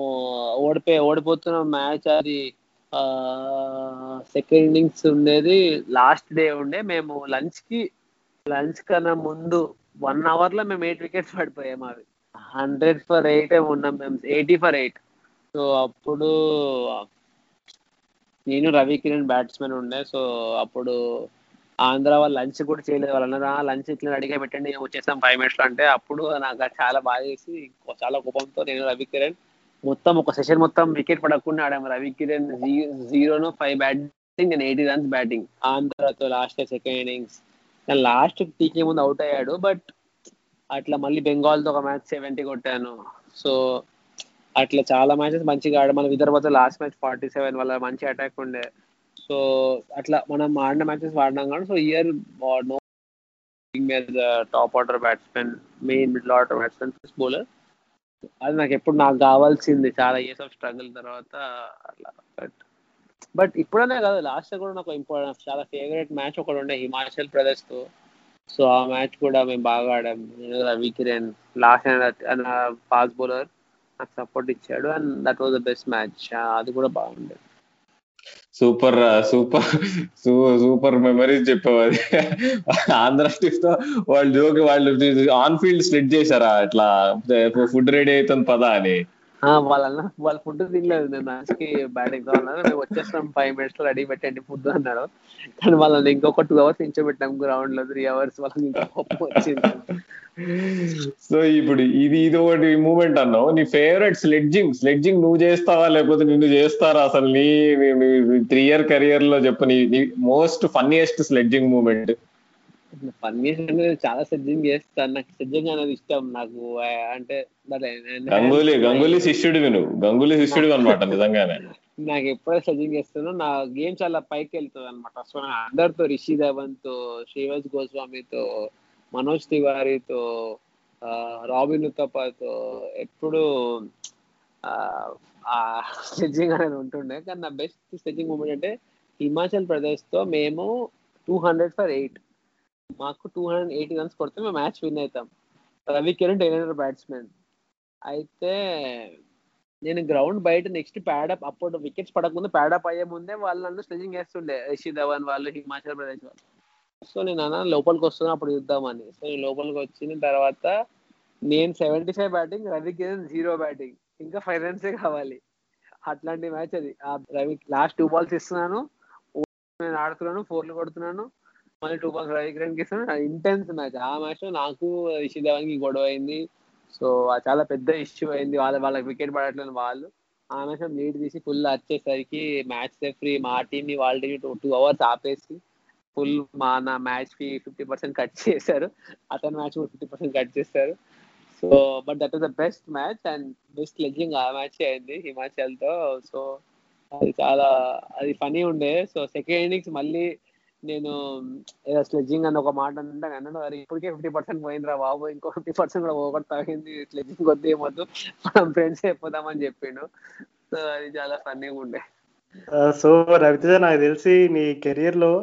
ఓడిపోయి ఓడిపోతున్న మ్యాచ్ అది సెకండ్ ఇన్నింగ్స్ ఉండేది. లాస్ట్ డే ఉండే. మేము లంచ్కి లంచ్ కన్నా ముందు వన్ అవర్లో మేము ఎయిట్ వికెట్స్ పడిపోయాం అవి హండ్రెడ్ ఫర్ ఎయిట్ ఉన్నాం మేము. ఎయిటీ ఫర్ ఎయిట్ సో అప్పుడు నేను రవి కిరణ్ బ్యాట్స్మెన్ ఉండే. సో అప్పుడు ఆంధ్ర వాళ్ళు లంచ్ కూడా చేయలేదు. వాళ్ళు అన్నారు లంచ్ ఇట్లా అడిగే పెట్టండి నేను వచ్చేస్తాం ఫైవ్ మినిట్స్లో. అంటే అప్పుడు నాకు చాలా బాగా చేసి చాలా కోపంతో నేను రవి కిరణ్ మొత్తం ఒక సెషన్ మొత్తం వికెట్ పడకుండా ఆడాము రవి కిరణ్ జీరోను ఫైవ్ బ్యాటింగ్ నేను ఎయిటీ రన్స్ బ్యాటింగ్ ఆంధ్రతో లాస్ట్ సెకండ్ ఇన్నింగ్స్ లాస్ట్ టీకే ముందు అవుట్ అయ్యాడు బట్ అట్లా మళ్ళీ బెంగాల్తో ఒక మ్యాచ్ సెవెంటీ కొట్టాను. సో అట్లా చాలా మ్యాచెస్ మంచిగా ఆడాం. మన విదర్భతో లాస్ట్ మ్యాచ్ ఫార్టీ సెవెన్ వల్ల మంచి అటాక్ ఉండే. సో అట్లా మనం ఆడిన మ్యాచెస్ వాడినాం కానీ సో ఇయర్ నో uh, మీద top order batsmen main middle order batsmen plus bowler అది నాకు ఎప్పుడు నాకు కావాల్సింది. చాలా ఇయర్స్ ఆఫ్ స్ట్రగుల్ తర్వాత అట్లా. బట్ బట్ ఇప్పుడనే కాదు లాస్ట్ కూడా నాకు ఇంపార్టెంట్ చాలా ఫేవరెట్ మ్యాచ్ ఒకటి ఉండే హిమాచల్ ప్రదేశ్తో. సో ఆ మ్యాచ్ కూడా మేము బాగా ఆడాం. నేను Ravi Kiran last fast bowler నాకు సపోర్ట్ ఇచ్చాడు. And that was the best match అది కూడా బాగుండేది సూపర్ సూపర్ సూపర్ మెమరీస్ చెప్పావు అది. ఆంధ్ర టీమ్తో వాళ్ళు జోకి వాళ్ళు ఆన్ ఫీల్డ్ స్ప్లిట్ చేశారా అట్లా ఫుడ్ రెడీ అవుతుంది పదా అని. వాళ్ళన్న వాళ్ళ ఫుడ్ తినలేదు. నేను మ్యాచ్కి బ్యాటింగ్తో అన్నారు మేము వచ్చేస్తాం ఫైవ్ మినిట్స్లో రెడీ పెట్టండి ఫుడ్ అన్నాడు. కానీ వాళ్ళని ఇంకొక టూ అవర్స్ నించోబెట్టాం గ్రౌండ్లో త్రీ అవర్స్ వాళ్ళకి ఇంకా కోపం వచ్చింది. సో ఇప్పుడు ఇది ఇది ఒకటి మూమెంట్ అన్నావు. నీ ఫేవరెట్ స్లెడ్జింగ్ స్లెడ్జింగ్ నువ్వు చేస్తావా? లేకపోతే నిన్ను చేస్తారా? అసలు నీ త్రీ ఇయర్ కెరియర్లో చెప్పు. నీ most funniest sledging moment funny చాలా సెడ్జింగ్ చేస్తాను నాకు సెడ్జింగ్ అనేది ఇష్టం. నాకు అంటే గంగూలీ గంగూలీ శిష్యుడివి నువ్వు గంగూలీ శిష్యుడివి అనమాట నిజంగానే. నాకు ఎప్పుడైతే సెడ్జింగ్ చేస్తానో నా గేమ్ చాలా పైకి వెళ్తుంది అనమాట సో అందరితో రిషి ధవన్తో శ్రీవస్ గోస్వామితో మనోజ్ తివారీతో రాబిన్ ఉత్తప్పతో ఎప్పుడు స్లెడ్జింగ్ అనేది ఉంటుండే. కానీ నా బెస్ట్ స్లెడ్జింగ్ మూమెంట్ అంటే హిమాచల్ ప్రదేశ్తో మేము టూ హండ్రెడ్ ఫర్ ఎయిట్. మాకు టూ హండ్రెడ్ ఎయిటీ రన్స్ కొడితే మేము మ్యాచ్ విన్ అవుతాం. Ravi Kiran ten hundred batsmen. అయితే నేను గ్రౌండ్ బయట నెక్స్ట్ ప్యాడప్ అప్పుడు వికెట్స్ పడకముందు ప్యాడప్ అయ్యే ముందే వాళ్ళు నన్ను స్లెజింగ్ వేస్తుండే రిషి ధవన్ వాళ్ళు హిమాచల్ ప్రదేశ్ వాళ్ళు. సో నేను అన్న లోపలికి వస్తున్నా అప్పుడు చూద్దామని. సో నేను లోపలికి వచ్చిన తర్వాత నేను seventy five batting Ravi Kiran zero batting. ఇంకా ఫైవ్ రన్సే కావాలి. అట్లాంటి మ్యాచ్ అది. ఆ రవి లాస్ట్ టూ బాల్స్ ఇస్తున్నాను. నేను ఆడుతున్నాను ఫోర్లు కొడుతున్నాను. మళ్ళీ టూ బాల్స్ ఫైవ్ కిరణ్ ఇస్తున్నాను ఇంటెన్స్ మ్యాచ్ ఆ మ్యాచ్లో నాకు రిషి ధవన్కి గొడవ అయింది. సో చాలా పెద్ద ఇష్యూ అయింది. వాళ్ళ వాళ్ళకి వికెట్ పడట్లేదు వాళ్ళు. ఆ మ్యాచ్ లీడ్ తీసి ఫుల్ వచ్చేసరికి మ్యాచ్ రెఫరీ మా టీమ్ని వాళ్ళ టూ టూ అవర్స్ ఆపేసి ఫుల్ మా నా మ్యాచ్కి ఫిఫ్టీ పర్సెంట్ కట్ చేశారు. అతని మ్యాచ్ కూడా ఫిఫ్టీ పర్సెంట్ కట్ చేశారు. So but that is the best match and best sledging ఆ మ్యాచ్ అయింది హిమాచల్తో సో అది చాలా అది ఫనీ ఉండే. సో సెకండ్ ఇన్నింగ్స్ మళ్ళీ నేను ఏదో స్లెడ్జింగ్ అని ఒక మాట అంటే అన్నాడు అరే ఇప్పటికే ఫిఫ్టీ పర్సెంట్ పోయిందిరా బాబు ఇంకో ఫిఫ్టీ పర్సెంట్ కూడా ఒకటి తాగింది స్లెడ్జింగ్ వద్దు ఏమొద్దు మనం ఫ్రెండ్స్ అయిపోదామని చెప్పిండు. సో అది చాలా ఫన్నీగా ఉండే. సో రవితేజ నాకు తెలిసి నీ కెరియర్లో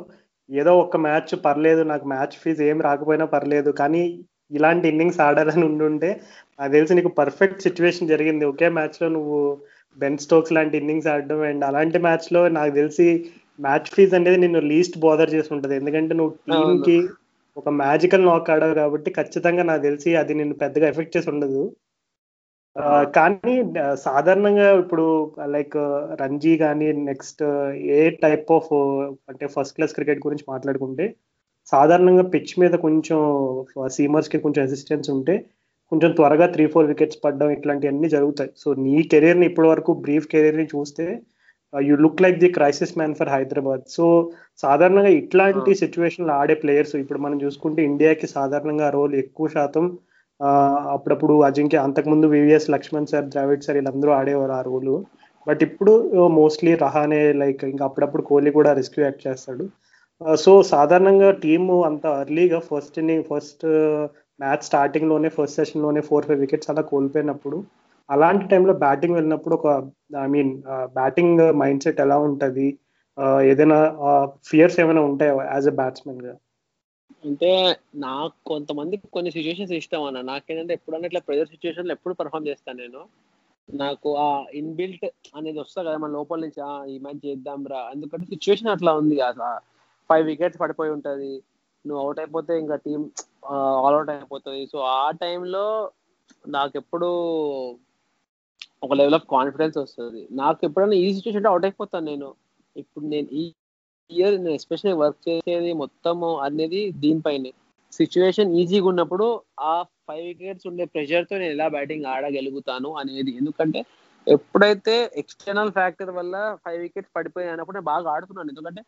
ఏదో ఒక మ్యాచ్ పర్లేదు నాకు మ్యాచ్ ఫీజు ఏం రాకపోయినా పర్లేదు కానీ ఇలాంటి ఇన్నింగ్స్ ఆడాలని ఉండుంటే నాకు తెలిసి నీకు పర్ఫెక్ట్ సిచ్యువేషన్ జరిగింది. ఒకే మ్యాచ్లో నువ్వు బెన్ స్టోక్స్ లాంటి ఇన్నింగ్స్ ఆడడం అండ్ అలాంటి మ్యాచ్లో నాకు తెలిసి మ్యాచ్ ఫీజ్ అనేది నిన్ను లీస్ట్ బోదర్ చేసి ఉంటది ఎందుకంటే నువ్వు టీమ్కి ఒక మ్యాజికల్ నాక్ ఆడావు కాబట్టి ఖచ్చితంగా నాకు తెలిసి అది నిన్ను పెద్దగా ఎఫెక్ట్ చేసి ఉండదు. కానీ సాధారణంగా ఇప్పుడు లైక్ రంజీ కానీ నెక్స్ట్ ఏ టైప్ ఆఫ్ అంటే ఫస్ట్ క్లాస్ క్రికెట్ గురించి మాట్లాడుకుంటే సాధారణంగా పిచ్ మీద కొంచెం సీమర్స్కి కొంచెం అసిస్టెన్స్ ఉంటే కొంచెం త్వరగా త్రీ ఫోర్ వికెట్స్ పడడం ఇట్లాంటివన్నీ జరుగుతాయి. సో నీ కెరీర్ని ఇప్పటి వరకు బ్రీఫ్ కెరీర్ని చూస్తే you look like the crisis man for Hyderabad so సాధారణంగా ఇట్లాంటి సిచ్యువేషన్లో ఆడే ప్లేయర్స్ ఇప్పుడు మనం చూసుకుంటే ఇండియాకి సాధారణంగా ఆ రోల్ ఎక్కువ శాతం అప్పుడప్పుడు అజింక్య అంతకుముందు VVS Laxman sir Dravid sir వీళ్ళందరూ ఆడేవారు ఆ రోలు బట్ ఇప్పుడు మోస్ట్లీ రహానే లైక్ ఇంకా అప్పుడప్పుడు కోహ్లీ కూడా రెస్క్యూ యాక్ట్ చేస్తాడు. సో సాధారణంగా టీము అంత ఎర్లీగా ఫస్ట్ ఫస్ట్ మ్యాచ్ స్టార్టింగ్లోనే ఫస్ట్ సెషన్లోనే ఫోర్ ఫైవ్ వికెట్స్ అలా కోల్పోయినప్పుడు అలాంటి టైంలో బ్యాటింగ్ వెళ్ళినప్పుడు ఒక I mean batting mind set ఎలా ఉంటుంది? ఏదైనా ఫియర్స్ ఏమైనా ఉంటాయా యాజ్ ఎ బ్యాట్స్మెన్గా? అంటే నాకు కొంతమందికి కొన్ని సిచ్యువేషన్స్ ఇష్టం అన్న. నాకేంటంటే ఎప్పుడన్నా ఇట్లా ప్రెజర్ సిచ్యువేషన్ ఎప్పుడు పర్ఫామ్ చేస్తాను నేను. నాకు ఆ ఇన్బిల్ట్ అనేది వస్తా కదా మన లోపల నుంచి "ఆ, ఈ మ్యాచ్ చేద్దాం రా ఎందుకంటే సిచ్యువేషన్ అట్లా ఉంది ఫైవ్ వికెట్స్ పడిపోయి ఉంటుంది. నువ్వు అవుట్ అయిపోతే ఇంకా టీం ఆల్ అవుట్ అయిపోతుంది. సో ఆ టైంలో నాకు ఎప్పుడు ఒక లెవెల్ ఆఫ్ కాన్ఫిడెన్స్ వస్తుంది. నాకు ఎప్పుడైనా ఈ సిచ్యువేషన్ అవుట్ అయిపోతాను నేను. ఇప్పుడు నేను ఈ ఇయర్ నేను ఎస్పెషల్లీ వర్క్ చేసేది మొత్తం అనేది దీనిపైనే. సిచ్యువేషన్ ఈజీగా ఉన్నప్పుడు ఆ ఫైవ్ వికెట్స్ ఉండే ప్రెషర్తో నేను ఎలా బ్యాటింగ్ ఆడగలుగుతాను అనేది. ఎందుకంటే ఎప్పుడైతే ఎక్స్టర్నల్ ఫ్యాక్టర్ వల్ల ఫైవ్ వికెట్స్ పడిపోయాయి అన్నప్పుడు నేను బాగా ఆడుతున్నాను. ఎందుకంటే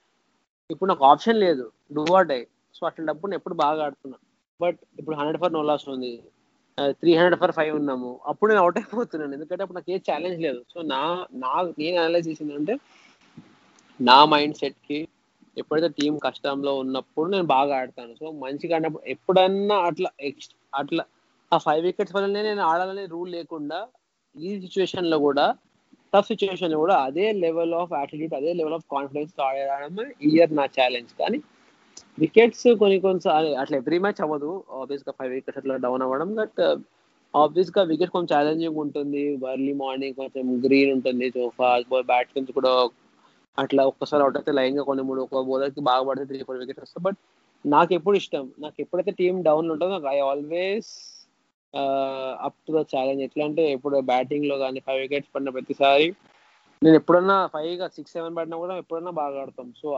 ఇప్పుడు నాకు ఆప్షన్ లేదు. డూ ఆర్ ఐ సో అట్లాంటప్పుడు నేను ఎప్పుడు బాగా ఆడుతున్నాను. బట్ ఇప్పుడు హండ్రెడ్ ఫర్ నో లాస్ ఉంది. త్రీ హండ్రెడ్ ఫర్ ఫైవ్ ఉన్నాము. అప్పుడు నేను అవుట్ అయిపోతున్నాను. ఎందుకంటే అప్పుడు నాకు ఏ ఛాలెంజ్ లేదు. సో నా నా నేను అనలైజ్ చేసిందంటే నా మైండ్ సెట్కి ఎప్పుడైతే టీం కష్టంలో ఉన్నప్పుడు నేను బాగా ఆడతాను. సో మంచిగా ఆడినప్పుడు ఎప్పుడన్నా అట్లా అట్లా ఆ ఫైవ్ వికెట్స్ వల్లనే నేను ఆడాలనే రూల్ లేకుండా ఈ సిచ్యువేషన్లో కూడా టఫ్ సిచ్యువేషన్లో కూడా అదే లెవెల్ ఆఫ్ యాటిట్యూడ్ అదే లెవెల్ ఆఫ్ కాన్ఫిడెన్స్తో ఆడడం ఇయర్ నా ఛాలెంజ్ కానీ వికెట్స్ కొన్ని కొన్నిసార్లు అట్లా ఎవ్రీ మ్యాచ్ అవ్వదు. ఆబ్వియస్ uh, గా ఫైవ్ వికెట్స్ అట్లా డౌన్ అవ్వడం బట్ ఆబ్వియస్గా వికెట్ కొంచెం ఛాలెంజింగ్ ఉంటుంది. ఎర్లీ మార్నింగ్ కొంచెం గ్రీన్ ఉంటుంది సో ఫాస్ట్ బాల్ నుంచి కూడా అట్లా ఒక్కసారి అవుట్ అయితే లైన్గా కొన్ని మూడు ఒక బౌలర్కి బాగా పడితే త్రీ ఫోర్ వికెట్స్ వస్తాయి. బట్ నాకు ఎప్పుడు ఇష్టం నాకు ఎప్పుడైతే టీం డౌన్ ఉంటుందో నాకు I always up to the challenge ఎట్లా అంటే ఇప్పుడు బ్యాటింగ్లో కానీ ఫైవ్ వికెట్స్ పడిన ప్రతిసారి నేను ఎప్పుడన్నా ఫైవ్గా సిక్స్ సెవెన్ పడినా కూడా ఎప్పుడన్నా బాగా ఆడతాం. సో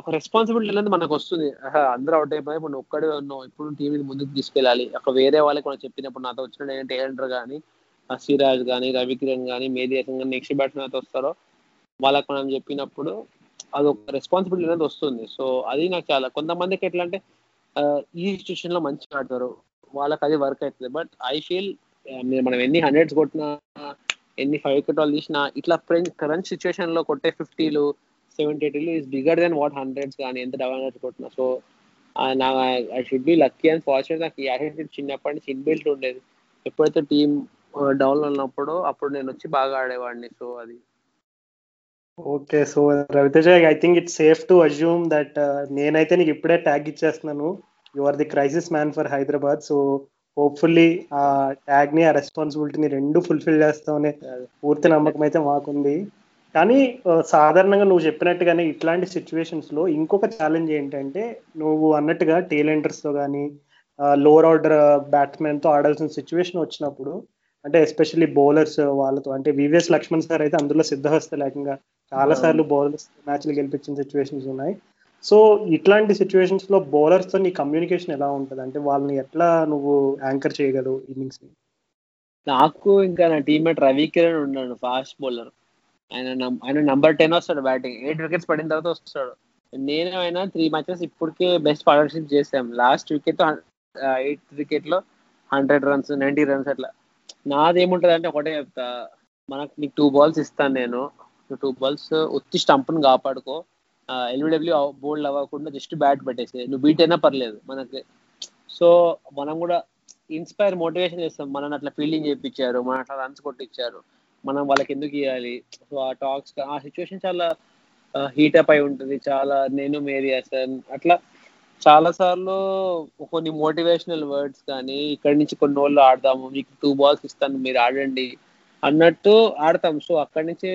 ఒక రెస్పాన్సిబిలిటీ అనేది మనకు వస్తుంది. అందరూ అవుట్ అయిపోయి ఇప్పుడు ఒక్కడే ఉన్నావు. ఇప్పుడు టీవీని ముందుకు తీసుకెళ్ళాలి. అక్కడ వేరే వాళ్ళకి కూడా చెప్పినప్పుడు నాతో వచ్చిన టేలెంటర్ కానీ సిరాజ్ కానీ రవికిరణ్ కానీ మేధి కానీ నెక్స్ట్ బ్యాట్స్మెన్ అయితే వస్తారో వాళ్ళకి మనం చెప్పినప్పుడు అది ఒక రెస్పాన్సిబిలిటీ అనేది వస్తుంది. సో అది నాకు చాలా కొంతమందికి ఎట్లా అంటే ఈ సిచ్యువేషన్లో మంచిగా ఆడతారు. వాళ్ళకి అది వర్క్ అవుతుంది. బట్ ఐ ఫీల్ మనం ఎన్ని హండ్రెడ్స్ కొట్టినా ఎన్ని ఫైవ్ వికెట్ వాళ్ళు తీసినా ఇట్లా కరెంట్ సిచ్యువేషన్లో కొట్టే ఫిఫ్టీలు seventy ఎయిటీలు is bigger than what hundreds కానీ ఎంత డబల్ హండ్రెడ్స్ కొట్టినా. సో నా I should be lucky and fortunate నాకు ఈ యాటిట్యూడ్ చిన్నప్పటి నుంచి ఇన్బిల్ట్ ఉండేది. ఎప్పుడైతే టీం డౌన్ ఉన్నప్పుడు అప్పుడు నేను వచ్చి బాగా ఆడేవాడిని. సో అది. Okay so Raviteja I think it's safe to assume that నేనైతే నీకు ఇప్పుడే ట్యాగ్ ఇచ్చేస్తున్నాను. You are the crisis man for Hyderabad so hopefully ఆ ట్యాగ్ని ఆ రెస్పాన్సిబిలిటీని రెండు ఫుల్ఫిల్ చేస్తామనే పూర్తి నమ్మకం అయితే మాకుంది. కానీ సాధారణంగా నువ్వు చెప్పినట్టుగానే ఇట్లాంటి సిచ్యువేషన్స్లో ఇంకొక ఛాలెంజ్ ఏంటంటే నువ్వు అన్నట్టుగా టేలెంటర్స్తో కానీ లోవర్ ఆర్డర్ బ్యాట్స్మెన్తో ఆడాల్సిన సిచ్యువేషన్ వచ్చినప్పుడు అంటే ఎస్పెషల్లీ బౌలర్స్ వాళ్ళతో అంటే వివిఎస్ లక్ష్మణ్ సార్ అయితే అందులో సిద్ధహస్త లేకుండా చాలా సార్లు బౌలర్స్ మ్యాచ్లు గెలిపించిన సిచ్యువేషన్స్ ఉన్నాయి. సో ఇట్లాంటి సిచ్యువేషన్స్లో బౌలర్స్తో నీ కమ్యూనికేషన్ ఎలా ఉంటుంది? అంటే వాళ్ళని ఎట్లా నువ్వు యాంకర్ చేయగలవు ఇన్నింగ్స్ని? నాకు ఇంకా నా టీమ్మేట్ రవి కిరణ్ ఉన్నాడు ఫాస్ట్ బౌలర్ ఆయన ఆయన నంబర్ టెన్ వస్తాడు బ్యాటింగ్ ఎయిట్ వికెట్స్ పడిన తర్వాత వస్తాడు. నేను ఆయన త్రీ మ్యాచెస్ ఇప్పటికే బెస్ట్ పార్ట్నర్షిప్ చేసాం లాస్ట్ వికెట్ ఎయిట్ వికెట్లో హండ్రెడ్ రన్స్ నైంటీ రన్స్ అట్లా. నాదేముంటది అంటే ఒకటే చెప్తా. మనకు నీకు టూ బాల్స్ ఇస్తాను నేను. టూ బాల్స్ ఉత్తి స్టంప్ని కాపాడుకో. ఎల్బిడబ్ల్యూ బోల్డ్ అవ్వకుండా జస్ట్ బ్యాట్ పెట్టేసి నువ్వు బీట్ అయినా పర్లేదు మనకి. సో మనం కూడా ఇన్స్పైర్ మోటివేషన్ చేస్తాం. మనని అట్లా ఫీల్డింగ్ చేయించారు మన అట్లా రన్స్ కొట్టించారు. మనం వాళ్ళకి ఎందుకు ఇవ్వాలి సో ఆ టాక్స్ ఆ సిచ్యువేషన్ చాలా హీటప్ అయి ఉంటుంది. చాలా నేను మేరీ అసన్ అట్లా చాలా సార్లు కొన్ని మోటివేషనల్ వర్డ్స్ కానీ ఇక్కడి నుంచి కొన్ని రోజులు ఆడదాము మీకు టూ బాల్స్ ఇస్తాను మీరు ఆడండి అన్నట్టు ఆడతాం. సో అక్కడి నుంచి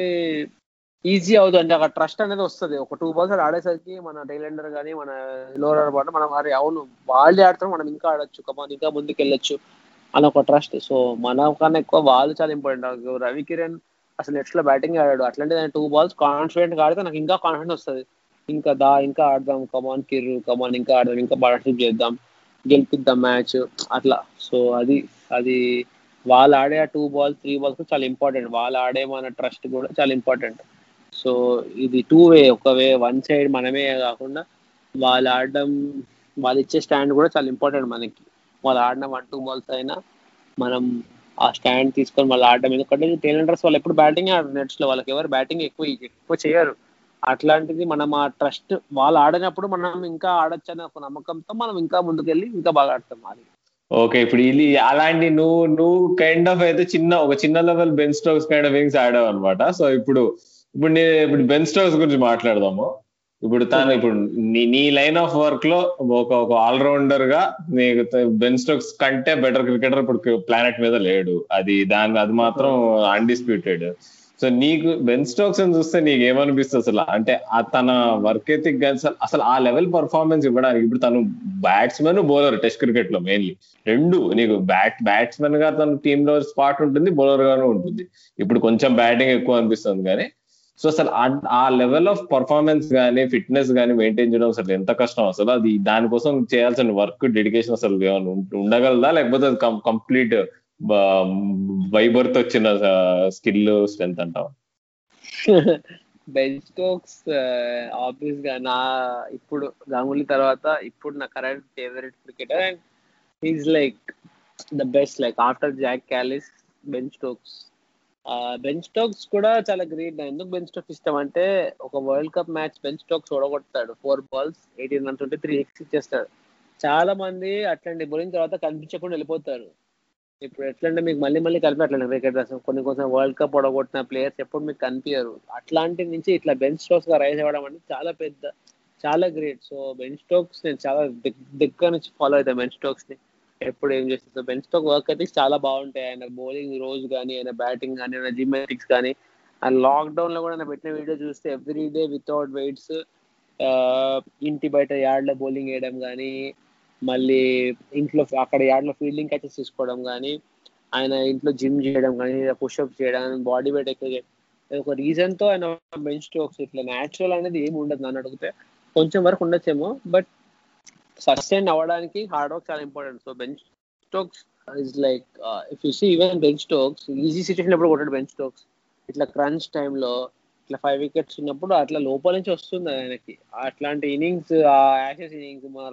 ఈజీ అవుతుంది అక్కడ ట్రస్ట్ అనేది వస్తుంది. ఒక టూ బాల్స్ ఆడేసరికి మన టైలెండర్ కానీ మన లోరర్ పాటు మనం అరే అవును వాళ్ళే ఆడతాం మనం ఇంకా ఆడొచ్చు కమాన్ ఇంకా ముందుకు వెళ్ళొచ్చు అని ఒక ట్రస్ట్ సో మన కన్నా ఎక్కువ వాళ్ళు చాలా ఇంపార్టెంట్ రవి కిరణ్ అసలు ఎట్లా బ్యాటింగ్ ఆడాడు అట్లాంటి టూ బాల్స్ కాన్ఫిడెంట్గా ఆడితే నాకు ఇంకా కాన్ఫిడెంట్ వస్తుంది. ఇంకా దా ఇంకా ఆడదాం కమాన్ కిర్రు కమాన్ ఇంకా ఆడదాం ఇంకా పార్ట్నర్షిప్ చేద్దాం గెలిపిద్దాం మ్యాచ్ అట్లా. సో అది అది వాళ్ళు ఆడే ఆ టూ బాల్స్ త్రీ బాల్స్ చాలా ఇంపార్టెంట్ వాళ్ళు ఆడే మన ట్రస్ట్ కూడా చాలా ఇంపార్టెంట్ సో ఇది టూ వే ఒక వే వన్ సైడ్ మనమే కాకుండా వాళ్ళు ఆడడం వాళ్ళు ఇచ్చే స్టాండ్ కూడా చాలా ఇంపార్టెంట్ మనకి. వాళ్ళు ఆడిన వన్ టూ బాల్స్ అయినా మనం ఆ స్టాండ్ తీసుకొని వాళ్ళు ఆడడం ఎందుకంటే టేలెండర్స్ వాళ్ళు ఎప్పుడు బ్యాటింగ్ ఆడరు నెట్స్లో. వాళ్ళకి ఎవరు బ్యాటింగ్ ఎక్కువ ఎక్కువ చేయరు. అట్లాంటిది మనం ఆ ట్రస్ట్ వాళ్ళు ఆడినప్పుడు మనం ఇంకా ఆడొచ్చు అనే ఒక నమ్మకంతో మనం ఇంకా ముందుకెళ్ళి ఇంకా బాగా ఆడతాం అది. ఓకే ఇప్పుడు ఇది అలాంటి నువ్వు నువ్వు కైండ్ ఆఫ్ అయితే చిన్న ఒక చిన్న level Ben Stokes kind of innings ఆడావు అనమాట సో ఇప్పుడు ఇప్పుడు నేను ఇప్పుడు బెన్ స్టోక్స్ గురించి మాట్లాడదాము. ఇప్పుడు తను ఇప్పుడు నీ లైన్ ఆఫ్ వర్క్లో ఒక ఒక ఆల్రౌండర్గా నీకు బెన్ స్టోక్స్ కంటే బెటర్ క్రికెటర్ ఇప్పుడు ప్లానెట్ మీద లేడు. అది దాని అది మాత్రం అన్డిస్ప్యూటెడ్ సో నీకు బెన్ స్టోక్స్ అని చూస్తే నీకు ఏమనిపిస్తుంది అసలు? అంటే ఆ తన వర్క్ ఎథిక్ కానీ అసలు ఆ లెవెల్ పర్ఫార్మెన్స్ ఇవ్వడానికి ఇప్పుడు తను బ్యాట్స్మెన్ బౌలర్ టెస్ట్ క్రికెట్లో మెయిన్లీ రెండు నీకు బ్యాట్ బ్యాట్స్మెన్గా తన టీమ్లో స్పాట్ ఉంటుంది బౌలర్ గాను ఉంటుంది. ఇప్పుడు కొంచెం బ్యాటింగ్ ఎక్కువ అనిపిస్తుంది కానీ సో అసలు ఆ లెవెల్ ఆఫ్ పర్ఫార్మెన్స్ కానీ ఫిట్నెస్ కానీ మెయింటైన్ చేయడం అసలు ఎంత కష్టం అసలు? అది దానికోసం చేయాల్సిన వర్క్ డెడికేషన్ అసలు ఉండగలదా? లేకపోతే కంప్లీట్ వైబర్త్ వచ్చిన స్కిల్ స్ట్రెంత్ అంటావా? బెంచ్ స్టోక్స్ ఆబ్వియస్గా నా ఇప్పుడు గంగూలీ తర్వాత ఇప్పుడు నా current favourite cricketer and is like the best like after Jacques Kallis Ben Stokes Ben Stokes కూడా చాలా గ్రేట్ ఎందుకు బెన్ స్టోక్స్ ఇష్టం అంటే ఒక world cup match Ben Stokes ఓడగొడతాడు. Four balls eighteen runs ఉంటే త్రీ సిక్స్ ఇచ్చేస్తాడు. చాలా మంది అట్లాంటి బౌలింగ్ తర్వాత కనిపించకుండా వెళ్ళిపోతారు. ఇప్పుడు ఎట్లంటే మీకు మళ్ళీ మళ్ళీ కలిపి అట్లా క్రికెటర్స్ కొన్ని కొంచెం వరల్డ్ కప్ ఓడగొట్టిన ప్లేయర్స్ ఎప్పుడు మీకు కనిపించరు అట్లాంటి నుంచి ఇట్లా బెన్ స్టోక్స్గా రైజ్ అవ్వడం అంటే చాలా పెద్ద చాలా గ్రేట్ సో బెన్ స్టోక్స్ నేను చాలా దగ్గర నుంచి ఫాలో అవుతాను బెన్ స్టోక్స్ని. ఎప్పుడు ఏం చేస్తుంది? బెన్ స్టోక్ వర్క్ అయితే చాలా బాగుంటాయి. ఆయన బౌలింగ్ రోజు కానీ ఆయన బ్యాటింగ్ కానీ ఆయన జిమ్మెటిక్స్ కానీ ఆ లాక్డౌన్లో కూడా ఆయన పెట్టిన వీడియో చూస్తే ఎవ్రీ డే వితౌట్ వెయిట్స్ ఇంటి బయట యార్డ్లో బౌలింగ్ వేయడం కానీ మళ్ళీ ఇంట్లో అక్కడ యార్డ్లో ఫీల్డింగ్ క్యాచెస్ తీసుకోవడం కానీ ఆయన ఇంట్లో జిమ్ చేయడం కానీ పుషప్ చేయడం కానీ బాడీ వెయిట్ ఎక్కువ ఒక రీజన్తో ఆయన బెంచ్ స్ట్రోక్స్ ఇట్లా న్యాచురల్ అనేది ఏమి ఉండదు నన్ను అడిగితే. కొంచెం వరకు ఉండొచ్చేమో బట్ సస్టైన్ అవ్వడానికి హార్డ్ వర్క్ చాలా important so Ben Stokes is like if you see even Ben Stokes easy situation ఎప్పుడు కొట్టాడు బెంచ్ స్టోక్స్ ఇట్లా క్రంచ్ టైంలో ఇట్లా ఫైవ్ వికెట్స్ ఉన్నప్పుడు అట్లా లోపల నుంచి వస్తుంది ఆయనకి. అట్లాంటి ఇన్నింగ్స్ ఆ యాషెస్ ఇన్నింగ్స్ మన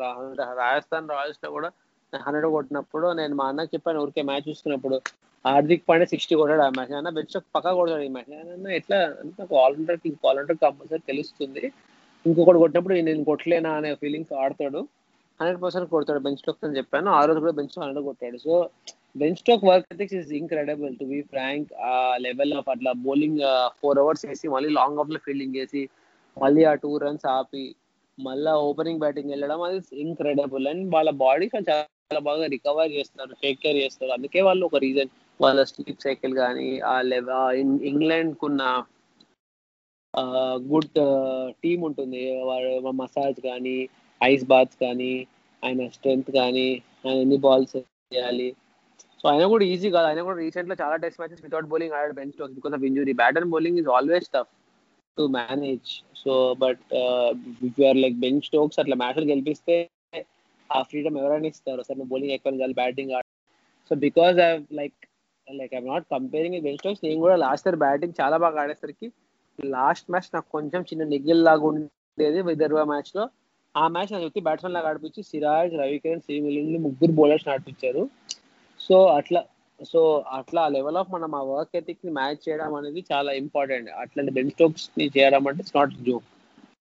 రాజస్థాన్ రాయల్స్లో కూడా హండ్రెడ్ కొట్టినప్పుడు నేను మా అన్నకి చెప్పాను ఊరికే మ్యాచ్ చూస్తున్నప్పుడు హార్దిక్ పాండే సిక్స్టీ కొట్టాడు ఆ మ్యాచ్ అన్న బెంచ్ పక్కా కొడతాడు ఈ మ్యాచ్ అన్న ఎట్లా నాకు ఆల్రౌండర్ ఆల్రౌండర్ కంపల్సరీ తెలుస్తుంది. ఇంకొకటి కొట్టినప్పుడు నేను కొట్టలేనా అనే ఫీలింగ్స్ ఆడతాడు. హండ్రెడ్ పర్సెంట్ కొడతాడు బెంచ్ స్టోక్ అని చెప్పాను. ఆ రోజు కూడా బెంచ్ హండ్రెడ్ కొట్టాడు. So Ben Stokes work ethics is incredible to be frank ఆ లెవెల్ ఆఫ్ అట్లా బౌలింగ్ ఫోర్ అవర్స్ వేసి మళ్ళీ లాంగ్ ఆఫ్లో ఫీల్డింగ్ చేసి మళ్ళీ ఆ టూ రన్స్ ఆపి మళ్ళీ ఓపెనింగ్ బ్యాటింగ్ వెళ్ళడం అది ఇంక్రెడిబుల్ అండ్ వాళ్ళ బాడీ చాలా బాగా రికవర్ చేస్తారు టేక్ కేర్ చేస్తారు. అందుకే వాళ్ళు ఒక రీజన్ వాళ్ళ స్లీప్ సైకిల్ కానీ ఆ లెవ ఇంగ్లాండ్ కున్న గుడ్ టీమ్ ఉంటుంది. మసాజ్ కానీ ఐస్ బాత్స్ కానీ ఆయన స్ట్రెంగ్త్ కానీ ఆయన ఎన్ని బాల్స్ చేయాలి. సో ఆయన కూడా ఈజీ కాదు. ఆయన కూడా రీసెంట్లో చాలా టెస్ట్ మ్యాచెస్ వితౌట్ బౌలింగ్ ఆడాడు Ben Stokes because of injury bat and bowling is always tough to manage so but if you're like Ben Stokes అట్లా మ్యాచ్లు గెలిపిస్తే ఆ ఫ్రీడమ్ ఎవరైనా ఇస్తారు. సార్ నువ్వు బౌలింగ్ ఎక్కువ కాదు బ్యాటింగ్ ఆడ. So because I like like I'm not comparing Ben Stokes నేను కూడా లాస్ట్ ఇయర్ బ్యాటింగ్ చాలా బాగా ఆడేసరికి లాస్ట్ మ్యాచ్ నాకు కొంచెం చిన్న నిగిల్ లాగా ఉండేది. విదర్భ మ్యాచ్లో ఆ మ్యాచ్ నాకు వచ్చి బ్యాట్స్మెన్ లాగా ఆడిపించి సిరాజ్ రవికిరణ్ శ్రీమిలిని ముగ్గురు బౌలర్స్ ఆడిపించారు. సో అట్లా సో అట్లా లెవెల్ ఆఫ్ మనం ఆ వర్క్ ఎథిక్ని మ్యాచ్ చేయడం అనేది చాలా ఇంపార్టెంట్ అట్లాంటి బెన్ స్టోక్స్ని చేయడం అంటే ఇట్స్ నాట్ జోక్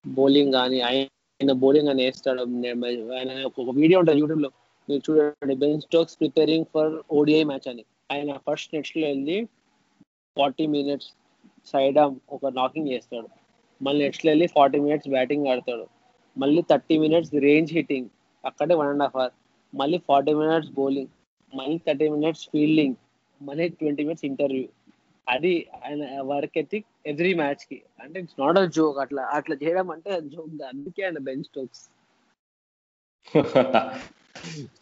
బౌలింగ్ కానీ ఆయన బౌలింగ్ అని వేస్తాడు. ఆయన ఒక వీడియో ఉంటుంది యూట్యూబ్లో. మీరు చూడండి Ben Stokes preparing for ODI match అని. ఆయన ఫస్ట్ నెట్స్లో వెళ్ళి ఫార్టీ మినిట్స్ సైడ్ ఒక నాకింగ్ చేస్తాడు. మళ్ళీ నెట్స్లో వెళ్ళి ఫార్టీ మినిట్స్ బ్యాటింగ్ ఆడతాడు. మళ్ళీ థర్టీ మినిట్స్ రేంజ్ హిట్టింగ్ అక్కడే వన్ అండ్ హాఫ్ అవర్ మళ్ళీ ఫార్టీ మినిట్స్ బౌలింగ్ మళ్ళీ థర్టీ మినిట్స్ ఫీల్డింగ్ మళ్ళీ ట్వంటీ మినిట్స్ ఇంటర్వ్యూ అది ఆయన వర్క్ ఎథిక్ ఎవ్రీ మ్యాచ్కి. అంటే ఇట్స్ నాట్ అ జోక్ అట్లా అట్లా చేయడం అంటే జోక్ అందుకే ఆయన బెంచ్ స్టోక్స్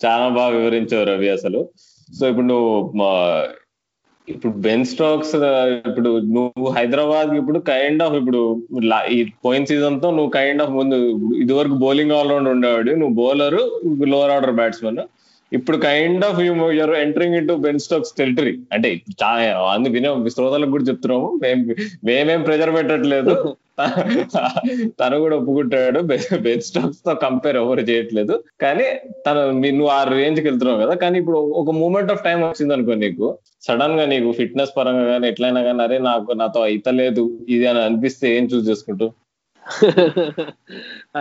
చాలా బాగా వివరించావు రవి అసలు. సో ఇప్పుడు నువ్వు ఇప్పుడు బెన్ స్టోక్స్ ఇప్పుడు నువ్వు హైదరాబాద్ ఇప్పుడు కైండ్ ఆఫ్ ఇప్పుడు ఈ పోయిన సీజన్తో నువ్వు కైండ్ ఆఫ్ ముందు ఇదివరకు బౌలింగ్ ఆల్రౌండ్ ఉండేవాడు. నువ్వు బౌలర్ లోవర్ ఆర్డర్ బ్యాట్స్మెన్ ఇప్పుడు kind of you're entering into Ben Stokes territory అంటే చాలా అందు వినే శ్రోతలకు కూడా చెప్తున్నాము. మేం మేమేం ప్రెజర్ పెట్టట్లేదు. తను కూడా ఒప్పుకుంటాడు. బెన్ స్టాక్స్తో కంపేర్ ఎవరు చేయట్లేదు. కానీ తను నువ్వు ఆ రేంజ్కి వెళ్తున్నావు కదా. కానీ ఇప్పుడు ఒక మూమెంట్ ఆఫ్ టైం వచ్చింది అనుకో నీకు. సడన్గా నీకు ఫిట్నెస్ పరంగా కానీ ఎట్లయినా కానీ అరే నాకు నాతో అయితలేదు ఇది అని అనిపిస్తే ఏం చూస్ చేసుకుంటూ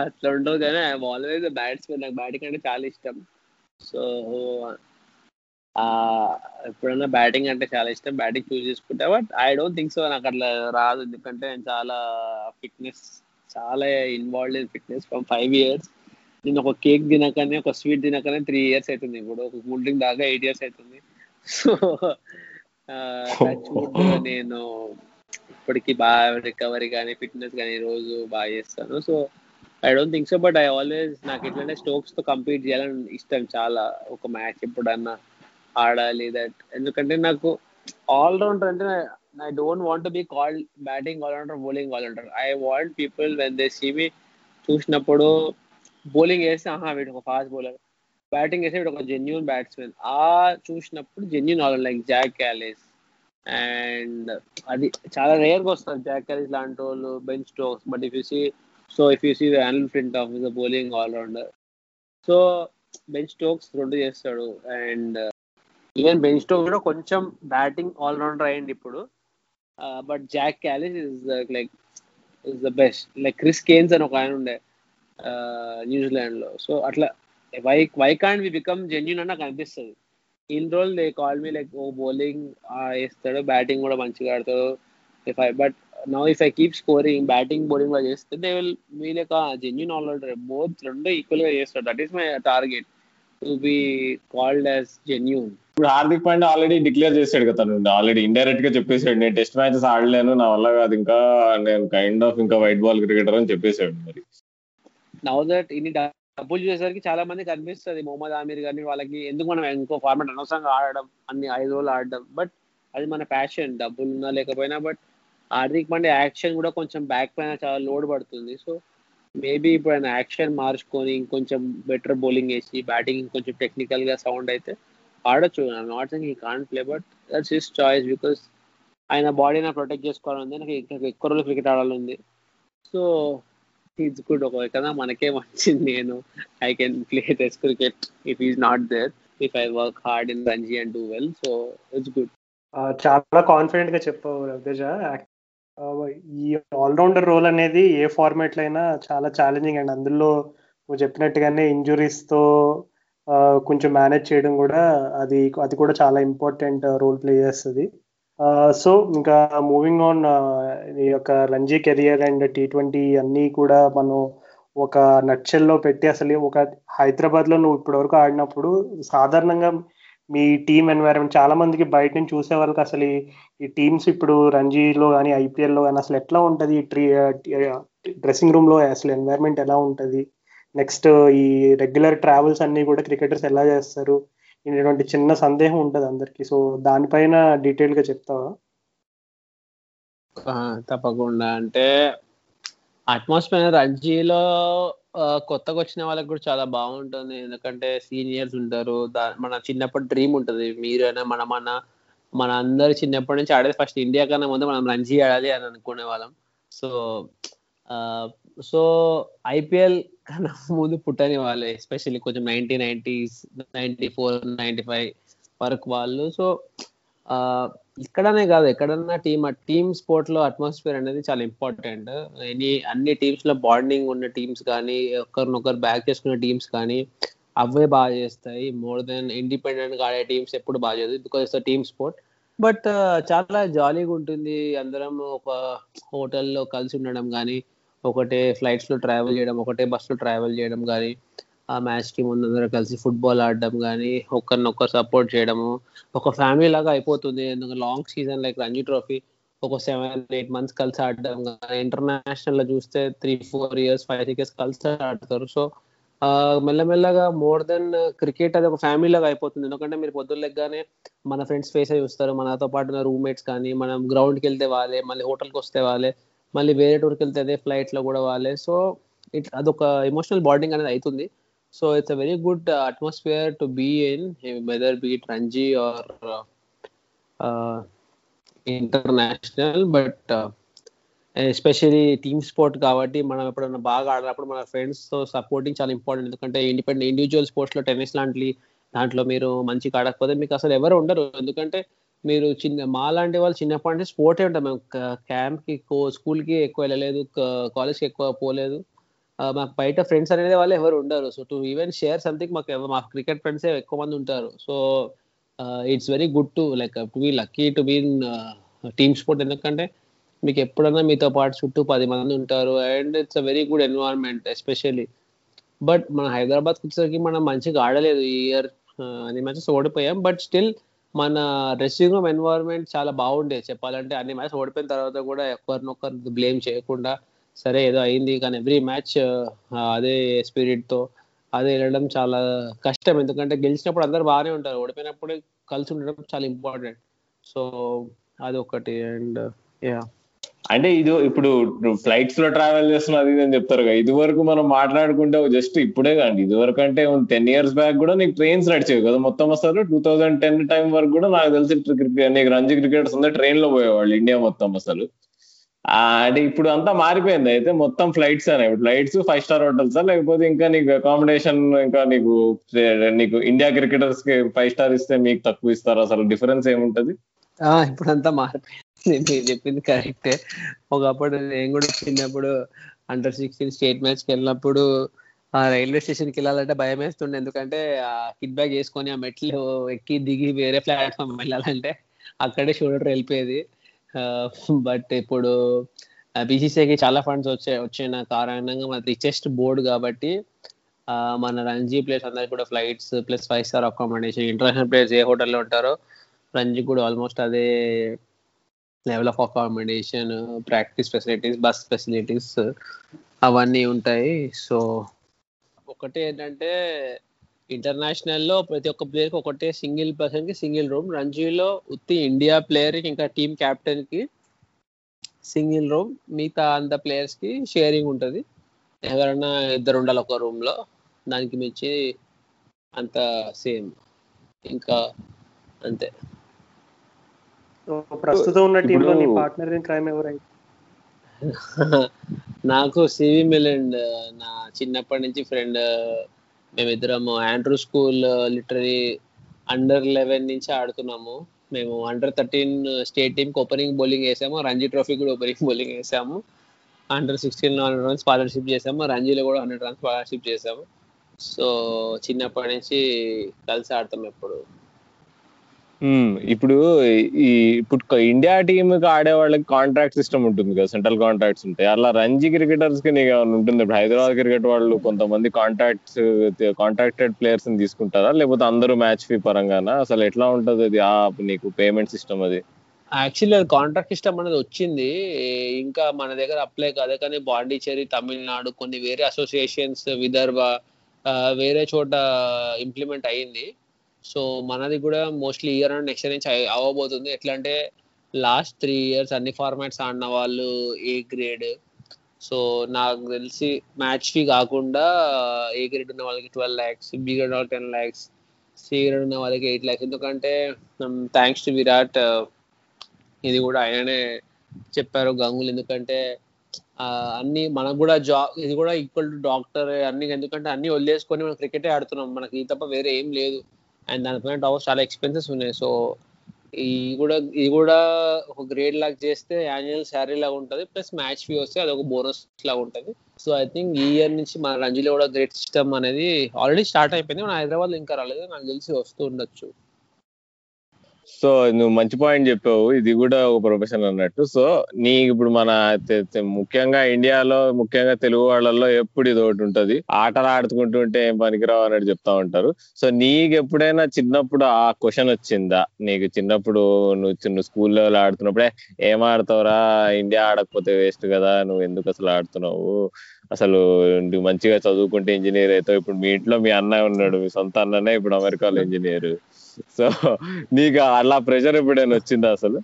అట్లా ఉండవు కానీ ఐఎమ్ ఆల్వేస్ బ్యాట్స్మెన్. నాకు బ్యాటింగ్ అంటే చాలా ఇష్టం. సో ఎప్పుడైనా బ్యాటింగ్ అంటే చాలా ఇష్టం. బ్యాటింగ్ చూస్ చేసుకుంటా. But I don't think so. నాకు అట్లా రాదు. ఎందుకంటే నేను చాలా ఫిట్నెస్ చాలా involve in fitness from five years. నేను ఒక కేక్ తినకనే ఒక స్వీట్ తినకనే త్రీ ఇయర్స్ అవుతుంది ఇప్పుడు ఒక కూల్ డ్రింక్ దాకా ఎయిట్ ఇయర్స్ అవుతుంది సో నేను ఇప్పటికి బాగా రికవరీ కానీ ఫిట్నెస్ కానీ రోజు బాగా చేస్తాను. So I don't think so. But I always నాకు ఎట్లంటే స్టోక్స్తో కంపీట్ చేయాలని ఇష్టం చాలా. ఒక మ్యాచ్ ఎప్పుడన్నా ఆడాలి దట్ ఎందుకంటే నాకు ఆల్ రౌండర్ అంటే I don't want be called batting all rounder bowling all rounder I want people when they see me చూసినప్పుడు బౌలింగ్ వేస్తే ఆహా వీడు ఒక ఫాస్ట్ బౌలర్ బ్యాటింగ్ వేస్తే వీడు ఒక జెన్యున్ బ్యాట్స్మెన్ ఆ చూసినప్పుడు genuine all like Jacques Kallis and అది చాలా రేర్గా వస్తారు జాక్ క్యాలిస్ లాంటి వాళ్ళు Ben Stokes but if you see so if you see Anil Flintoff is bowling all rounder so Ben Stokes రెండు చేస్తాడు అండ్ ఈవెన్ బెన్ స్టోక్ కూడా కొంచెం బ్యాటింగ్ ఆల్రౌండర్ అయ్యండి ఇప్పుడు. But Jacques Kallis is like is the best like Chris Cairns అని ఒక ఆయన ఉండే న్యూజిలాండ్లో సో అట్లా why why can't we become genuine అని నాకు అనిపిస్తుంది in role they call me like oh bowling వేస్తాడు బ్యాటింగ్ కూడా మంచిగా ఆడతాడు. If I but now if I keep scoring batting bowling చేస్తే they will me like genuine all rounder both రెండు ఈక్వల్గా చేస్తాడు. That is my target to be called as genuine ఇప్పుడు Hardik Pandya already declare చేశాడు కదా తను. ఆల్రెడీ ఇండైరెక్ట్గా చెప్పేశాడు. నేను టెస్ట్ మ్యాచెస్ ఆడలేను. నా వల్ల కాదు. ఇంకా నేను కైండ్ ఆఫ్ ఇంకా వైట్ బాల్ క్రికెటర్ అని చెప్పేశాడు మరి. నౌ దట్ ఇన్ని డబ్బులు చేసేసరికి చాలా మందికి అనిపిస్తుంది. మొహమ్మద్ ఆమీర్ గారిని వాళ్ళకి ఎందుకు మనం ఇంకో ఫార్మాట్ అనవసరంగా ఆడడం అన్ని ఐదు రోజులు ఆడడం. బట్ అది మన ప్యాషన్ డబ్బులు ఉన్నా లేకపోయినా బట్ హార్దిక్ పాండే యాక్షన్ కూడా కొంచెం బ్యాక్ పైన చాలా లోడ్ పడుతుంది. సో మేబీ ఇప్పుడు ఆయన యాక్షన్ మార్చుకొని ఇంకొంచెం బెటర్ బౌలింగ్ వేసి బ్యాటింగ్ ఇంకొంచెం టెక్నికల్గా సౌండ్ అయితే ఆడొచ్చు. Not saying he can't play but that's his choice because ఆయన బాడీని ప్రొటెక్ట్ చేసుకోవాలని నాకు ఇంకా ఎక్కువ రోజులు క్రికెట్ ఆడాలని సో ఇట్స్ గుడ్ ఒక కదా మనకే మంచిది నేను. I can play test cricket if is not there if I work hard in Ranji and do well so it's good చాలా కాన్ఫిడెంట్గా చెప్పావు రవితేజ. ఈ ఆల్రౌండర్ రోల్ అనేది ఏ ఫార్మాట్ అయినా చాలా ఛాలెంజింగ్ అండ్ అందులో నువ్వు చెప్పినట్టుగానే ఇంజురీస్తో కొంచెం మేనేజ్ చేయడం కూడా అది అది కూడా చాలా ఇంపార్టెంట్ రోల్ ప్లే చేస్తుంది. సో ఇంకా మూవింగ్ ఆన్ ఈ యొక్క Ranji career and T twenty అన్నీ కూడా మనం ఒక నక్షల్లో పెట్టి అసలు ఒక హైదరాబాద్లో నువ్వు ఇప్పటివరకు ఆడినప్పుడు సాధారణంగా మీ టీం ఎన్వైరన్మెంట్ చాలా మందికి బయట నుంచి చూసే వాళ్ళకి అసలు ఈ- టీమ్స్ ఇప్పుడు రంజీలో కానీ ఐపీఎల్లో కానీ అసలు ఎట్లా ఉంటుంది? ట్రీ డ్రెస్సింగ్ రూమ్లో అసలు ఎన్వైరన్మెంట్ ఎలా ఉంటుంది? నెక్స్ట్ ఈ రెగ్యులర్ ట్రావెల్స్ అన్ని కూడా క్రికెటర్స్ ఎలా చేస్తారు? ఇటువంటి చిన్న సందేహం ఉంటుంది అందరికి. సో దానిపైన డీటెయిల్గా చెప్తావా? తప్పకుండా. అంటే అట్మాస్ఫియర్ రంజీలో కొత్తగా వచ్చిన వాళ్ళకి కూడా చాలా బాగుంటుంది. ఎందుకంటే సీనియర్స్ ఉంటారు. దా- మన చిన్నప్పటి డ్రీమ్ ఉంటుంది. మీరైనా మనమన్నా మన అందరు చిన్నప్పటి నుంచి ఆడేది ఫస్ట్ ఇండియా కన్నా ముందు మనం రంజీ ఆడాలి అని అనుకునే వాళ్ళం. సో సో ఐపీఎల్ కన్నా ముందు పుట్టని వాళ్ళు. ఎస్పెషల్లీ కొంచెం ninety nineties ninety four ninety five work వాళ్ళు. సో ఇక్కడనే కాదు ఎక్కడన్నా టీమ్ టీమ్ స్పోర్ట్లో అట్మాస్ఫియర్ అనేది చాలా ఇంపార్టెంట్. ఎనీ అన్ని టీమ్స్లో బాండింగ్ ఉన్న టీమ్స్ కానీ ఒకరినొకరు బ్యాక్ చేసుకున్న టీమ్స్ కానీ అవే బాగా చేస్తాయి. మోర్ దెన్ ఇండిపెండెంట్గా ఆడే టీమ్స్ ఎప్పుడు బాగా చేస్తాయి. Because it's team sport. But చాలా జాలీగా ఉంటుంది. అందరం ఒక హోటల్లో కలిసి ఉండడం కానీ ఒకటే ఫ్లైట్స్లో ట్రావెల్ చేయడం ఒకటే బస్సులో ట్రావెల్ చేయడం కానీ ఆ మ్యాచ్కి ముందు కలిసి ఫుట్బాల్ ఆడడం కానీ ఒకరినొకరు సపోర్ట్ చేయడము ఒక ఫ్యామిలీ లాగా అయిపోతుంది. ఎందుకంటే long season like Ranji trophy ఒక సెవెన్ ఎయిట్ మంత్స్ కలిసి ఆడడం కానీ ఇంటర్నేషనల్లో చూస్తే three four years five six years కలిసి ఆడతారు. సో మెల్లమెల్లగా మోర్ దెన్ క్రికెట్ అది ఒక ఫ్యామిలీ లాగా అయిపోతుంది. ఎందుకంటే మీరు పొద్దున్న లెగ్గానే మన ఫ్రెండ్స్ ఫేస్ అయి చూస్తారు. మనతో పాటు ఉన్న రూమ్మేట్స్ కానీ మనం గ్రౌండ్కి వెళ్తే వాళ్ళే మళ్ళీ హోటల్కి వస్తే వాళ్ళే మళ్ళీ వేరే టూర్కి వెళ్తే అదే ఫ్లైట్లో కూడా వాళ్ళే. సో ఇట్ అదొక ఎమోషనల్ బాండింగ్ అనేది అవుతుంది so it's a very good atmosphere to be in whether be it Ranji or international but especially team sport కాబట్టి మనం ఎప్పుడైనా బాగా ఆడినప్పుడు మన ఫ్రెండ్స్తో సపోర్టింగ్ చాలా ఇంపార్టెంట్ ఎందుకంటే ఇండిపెండెంట్ ఇండివిజువల్ స్పోర్ట్స్లో టెన్నిస్ లాంటి దాంట్లో మీరు మంచిగా ఆడకపోతే మీకు అసలు ఎవరు ఉండరు. ఎందుకంటే మీరు చిన్న మా లాంటి వాళ్ళు చిన్నప్పటి నుంచి స్పోర్టే ఉంటాం. మేము క్యాంప్కి స్కూల్కి ఎక్కువ వెళ్ళలేదు కాలేజ్కి ఎక్కువ పోలేదు. మాకు బయట ఫ్రెండ్స్ అనేది వాళ్ళు ఎవరు ఉండరు. So to even share something మాకు మా క్రికెట్ ఫ్రెండ్స్ ఎక్కువ మంది ఉంటారు. So it's very good to like to be lucky to be team sport ఎందుకంటే మీకు ఎప్పుడన్నా మీతో పాటు చుట్టూ పది మంది ఉంటారు and it's a very good environment especially but మన హైదరాబాద్ వచ్చేసరికి మనం మంచిగా ఆడలేదు ఈ ఇయర్ అన్ని మ్యాచెస్ ఓడిపోయాం. బట్ స్టిల్ మన డ్రెస్సింగ్ రూమ్ ఎన్వైరన్మెంట్ చాలా బాగుండేది చెప్పాలంటే అన్ని మ్యాచ్ ఓడిపోయిన తర్వాత కూడా ఒకరినొకరు బ్లేమ్ చేయకుండా సరే ఏదో అయింది. కానీ ఎవ్రీ మ్యాచ్ అదే స్పిరిట్తో అదే వెళ్ళడం చాలా కష్టం. ఎందుకంటే గెలిచినప్పుడు అందరు బాగానే ఉంటారు. ఓడిపోయినప్పుడు కలిసి ఉండడం చాలా ఇంపార్టెంట్ సో అది ఒకటి అండ్ యా అంటే ఇది ఇప్పుడు ఫ్లైట్స్లో ట్రావెల్ చేస్తున్నది అని చెప్తారు కదా. ఇది వరకు మనం మాట్లాడుకుంటే జస్ట్ ఇప్పుడే కాండి. ఇది వరకు అంటే టెన్ ఇయర్స్ బ్యాక్ కూడా నీకు ట్రైన్స్ నడిచేవి కదా. మొత్తం అసలు టూ థౌసండ్ టెన్ టైం వరకు కూడా నాకు తెలిసి క్రికెట్ నీకు రంజీ క్రికెటర్స్ అందరూ ట్రైన్లో పోయేవాళ్ళు ఇండియా మొత్తం అసలు. అంటే ఇప్పుడు అంతా మారిపోయింది. అయితే మొత్తం ఫ్లైట్స్ అనేవి ఫ్లైట్స్ ఫైవ్ స్టార్ హోటల్స్ లేకపోతే ఇంకా నీకు అకామిడేషన్ ఇంకా నీకు నీకు ఇండియా క్రికెటర్స్కి ఫైవ్ స్టార్ ఇస్తే మీకు తక్కువ ఇస్తారు. అసలు డిఫరెన్స్ ఏముంటది? ఇప్పుడు అంతా మారిపోయింది. మీరు చెప్పింది కరెక్టే ఒకప్పుడు నేను కూడా చిన్నప్పుడు అండర్ సిక్స్టీన్ స్టేట్ మ్యాచ్కి వెళ్ళినప్పుడు ఆ రైల్వే స్టేషన్కి వెళ్ళాలంటే భయం వేస్తుండే. ఎందుకంటే ఆ కిడ్ బ్యాగ్ వేసుకొని ఆ మెట్లు ఎక్కి దిగి వేరే ప్లాట్ఫామ్ వెళ్ళాలంటే అక్కడే షూటర్ వెళ్ళిపోయేది. బట్ ఇప్పుడు బీసీసీఐకి చాలా ఫండ్స్ వచ్చాయి వచ్చిన కారణంగా మన రిచెస్ట్ బోర్డ్ కాబట్టి మన రంజీ ప్లేస్ అందరికి కూడా flights plus five star accommodation international players ఏ హోటల్లో ఉంటారో రంజీ కూడా ఆల్మోస్ట్ అదే level of accommodation practice facilities bus facilities అవన్నీ ఉంటాయి. సో ఒకటి ఏంటంటే ఇంటర్నేషనల్లో ప్రతి ఒక్క ప్లేయర్కి ఒకటే సింగిల్ పర్సన్కి సింగిల్ రూమ్ రంజీలో ఉత్తి ఇండియా ప్లేయర్కి ఇంకా టీమ్ కెప్టెన్కి సింగిల్ రూమ్ మిగతా అంత ప్లేయర్స్కి షేరింగ్ ఉంటుంది. ఎవరైనా ఇద్దరు ఉండాలి ఒక రూమ్లో. దానికి మించి అంత సేమ్ ఇంకా అంతే. ప్రస్తుతం ఉన్న టీంలో నీ పార్ట్నర్ ఇన్ క్రైమ్ ఎవరైతే? నాకు సివి మిలెండ్ నా చిన్నప్పటి నుంచి ఫ్రెండ్ మేమిద్దరము Andrew school literary under eleven నుంచి ఆడుతున్నాము. మేము under thirteen state team opening bowling వేసాము. రంజీ ట్రోఫీ కూడా ఓపెనింగ్ బౌలింగ్ వేసాము. Under sixteen hundred runs scholarship చేసాము. రంజీలో కూడా హండ్రెడ్ రన్స్ స్కాలర్షిప్ చేసాము. సో చిన్నప్పటి నుంచి కలిసి ఆడతాం ఎప్పుడు. ఇప్పుడు ఈ ఇప్పుడు ఇండియా టీమ్కి ఆడే వాళ్ళకి కాంట్రాక్ట్ సిస్టమ్ ఉంటుంది కదా సెంట్రల్ కాంట్రాక్ట్స్ ఉంటాయి. అలా రంజీ క్రికెటర్స్కి నీకు ఏమైనా ఉంటుంది? ఇప్పుడు హైదరాబాద్ క్రికెట్ వాళ్ళు కొంతమంది కాంట్రాక్ట్స్ కాంట్రాక్టెడ్ ప్లేయర్స్ని తీసుకుంటారా? లేకపోతే అందరూ మ్యాచ్ ఫీ పరంగానా? అసలు ఎట్లా ఉంటది అది? ఆ నీకు పేమెంట్ సిస్టమ్ అది? యాక్చువల్లీ అది కాంట్రాక్ట్ సిస్టమ్ అనేది వచ్చింది. ఇంకా మన దగ్గర అప్లై కాదు. కానీ బాండిచేరి తమిళనాడు కొన్ని వేరే అసోసియేషన్స్ విదర్భ వేరే చోట ఇంప్లిమెంట్ అయ్యింది సో మనది కూడా మోస్ట్లీ ఇయర్ అండ్ నెక్స్ట్ నుంచి అవ్వబోతుంది ఎట్లా అంటే లాస్ట్ త్రీ ఇయర్స్ అన్ని ఫార్మాట్స్ ఆడిన వాళ్ళు ఏ గ్రేడ్ సో నాకు తెలిసి మ్యాచ్ ఫీ కాకుండా ఏ గ్రేడ్ ఉన్న వాళ్ళకి ట్వెల్వ్ ల్యాక్స్ బి గ్రేడ్ వాళ్ళకి టెన్ ల్యాక్స్ సి గ్రేడ్ ఉన్న వాళ్ళకి ఎయిట్ ల్యాక్స్ ఎందుకంటే థ్యాంక్స్ టు విరాట్ ఇది కూడా ఆయననే చెప్పారు గంగులు. ఎందుకంటే అన్ని మనకు కూడా జాబ్ ఇది కూడా ఈక్వల్ టు డాక్టర్ అన్ని. ఎందుకంటే అన్ని వదిలేసుకొని మనం క్రికెటే ఆడుతున్నాం. మనకి ఈ తప్ప వేరే ఏం లేదు. అండ్ దానిపైన టవర్స్ చాలా ఎక్స్పెన్సెస్ ఉన్నాయి. సో ఈ కూడా ఇది కూడా ఒక గ్రేడ్ లాగా చేస్తే యాన్యువల్ శాలరీ లాగా ఉంటుంది. ప్లస్ మ్యాచ్ ఫీ వస్తే అదొక బోనస్ లాగా ఉంటుంది. సో ఐ థింక్ ఈ ఇయర్ నుంచి మన రంజీలో కూడా గ్రేట్ సిస్టమ్ అనేది ఆల్రెడీ స్టార్ట్ అయిపోయింది. మన హైదరాబాద్ ఇంకా రాలేదు. నాకు తెలిసి వస్తూ ఉండొచ్చు. సో నువ్వు మంచి పాయింట్ చెప్పావు. ఇది కూడా ఒక ప్రొఫెషన్ అన్నట్టు. సో నీ ఇప్పుడు మన ముఖ్యంగా ఇండియాలో ముఖ్యంగా తెలుగు వాళ్ళల్లో ఎప్పుడు ఇది ఒకటి ఉంటది. ఆటలు ఆడుకుంటుంటే ఏం పనికిరావు అన్నట్టు చెప్తా ఉంటారు. సో నీకు ఎప్పుడైనా చిన్నప్పుడు ఆ క్వశ్చన్ వచ్చిందా? నీకు చిన్నప్పుడు నువ్వు చిన్న స్కూల్ లెవెల్ ఆడుతున్నప్పుడే ఏం ఆడతావురా? ఇండియా ఆడకపోతే వేస్ట్ కదా నువ్వు ఎందుకు అసలు ఆడుతున్నావు? అసలు నువ్వు మంచిగా చదువుకుంటే ఇంజనీర్ అవుతావు. ఇప్పుడు మీ ఇంట్లో మీ అన్నయ్య ఉన్నాడు మీ సొంత అన్ననే ఇప్పుడు అమెరికాలో ఇంజనీర్. సో నీకు అలా ప్రెషర్ ఎప్పుడైనా వచ్చిందా అసలు?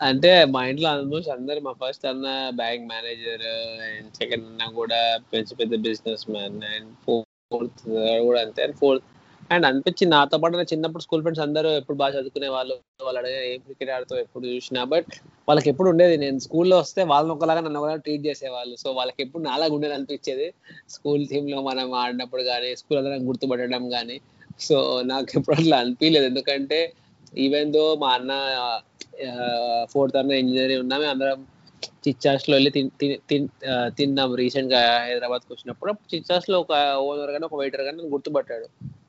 అంటే మా ఇంట్లో ఆల్మోస్ట్ అందరు మా ఫస్ట్ అన్న బ్యాంక్ మేనేజర్ అండ్ సెకండ్ అన్న కూడా పెద్ద పెద్ద బిజినెస్ మ్యాన్ అండ్ ఫోర్త్ కూడా అంతే. అండ్ ఫోర్త్ అండ్ అనిపించింది నాతో పాటు. నా చిన్నప్పుడు స్కూల్ ఫ్రెండ్స్ అందరూ ఎప్పుడు బాగా చదువుకునే వాళ్ళు వాళ్ళు అడిగే ఏం క్రికెట్ ఆడుతూ ఎప్పుడు చూసినా. బట్ వాళ్ళకి ఎప్పుడు ఉండేది నేను స్కూల్లో వస్తే వాళ్ళని ఒకలాగా నన్ను ఒకలాగా ట్రీట్ చేసేవాళ్ళు. సో వాళ్ళకి ఎప్పుడు నాలాగా ఉండేది అనిపించేది. స్కూల్ టీమ్లో మనం ఆడినప్పుడు కానీ స్కూల్ అందరం గుర్తుపట్టడం కానీ సో నాకు ఎప్పుడు అట్లా అనిపించలేదు ఎందుకంటే ఈవెన్ దో మా అన్న ఫోర్త్ అన్న ఇంజనీరింగ్ ఉన్నా మేము అందరం చిచ్చాస్లో వెళ్ళి తిన్- తిన్నాం రీసెంట్గా హైదరాబాద్కు వచ్చినప్పుడు. చిచ్చాస్లో ఒక ఓనర్ కానీ ఒక వెయిటర్ కానీ నన్ను గుర్తుపట్టాడు.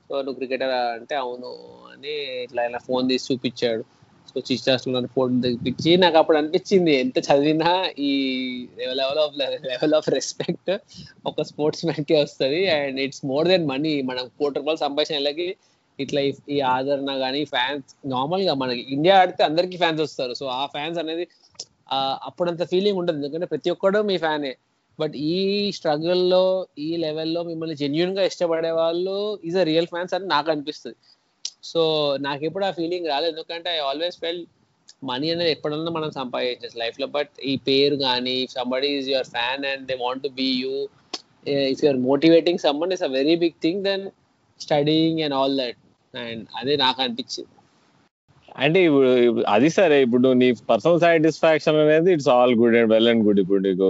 సో నువ్వు క్రికెటర్ అంటే అవును అని ఇట్లా ఇలా ఫోన్ తీసి చూపించాడు. సో చిచ్చాస్ ఫోన్ తెప్పించి నాకు అప్పుడు అనిపించింది ఎంత చదివినా ఈ level of level of respect ఒక స్పోర్ట్స్ మ్యాన్కి వస్తుంది. And it's more than money మనం కోటి రూపాయలు సంపాదించిన వాళ్ళకి ఇట్లా ఈ- ఆదరణ కానీ ఫ్యాన్స్ నార్మల్గా మనకి ఇండియా ఆడితే అందరికి ఫ్యాన్స్ వస్తారు. సో ఆ ఫ్యాన్స్ అనేది అప్పుడంత ఫీలింగ్ ఉంటుంది ఎందుకంటే ప్రతి ఒక్కడు మీ ఫ్యానే బట్ ఈ స్ట్రగుల్లో ఈ లెవెల్లో మిమ్మల్ని జెన్యున్గా ఇష్టపడే వాళ్ళు ఈజ్ అ రియల్ ఫ్యాన్స్ అని నాకు అనిపిస్తుంది. సో నాకు ఎప్పుడు ఆ ఫీలింగ్ రాలేదు. ఎందుకంటే ఐ ఆల్వేస్ ఫెల్ మనీ అనేది ఎప్పుడన్నా మనం సంపాదించచ్చు లైఫ్లో బట్ ఈ పేరు కానీ somebody is your fan and they want to be you if you're motivating someone is a very big thing then studying and all that and అదే నాకు అనిపించింది. అంటే ఇప్పుడు అది సరే ఇప్పుడు నీ పర్సనల్ సాటిస్ఫాక్షన్ అనేది it's all good and well and good ఇప్పుడు నీకు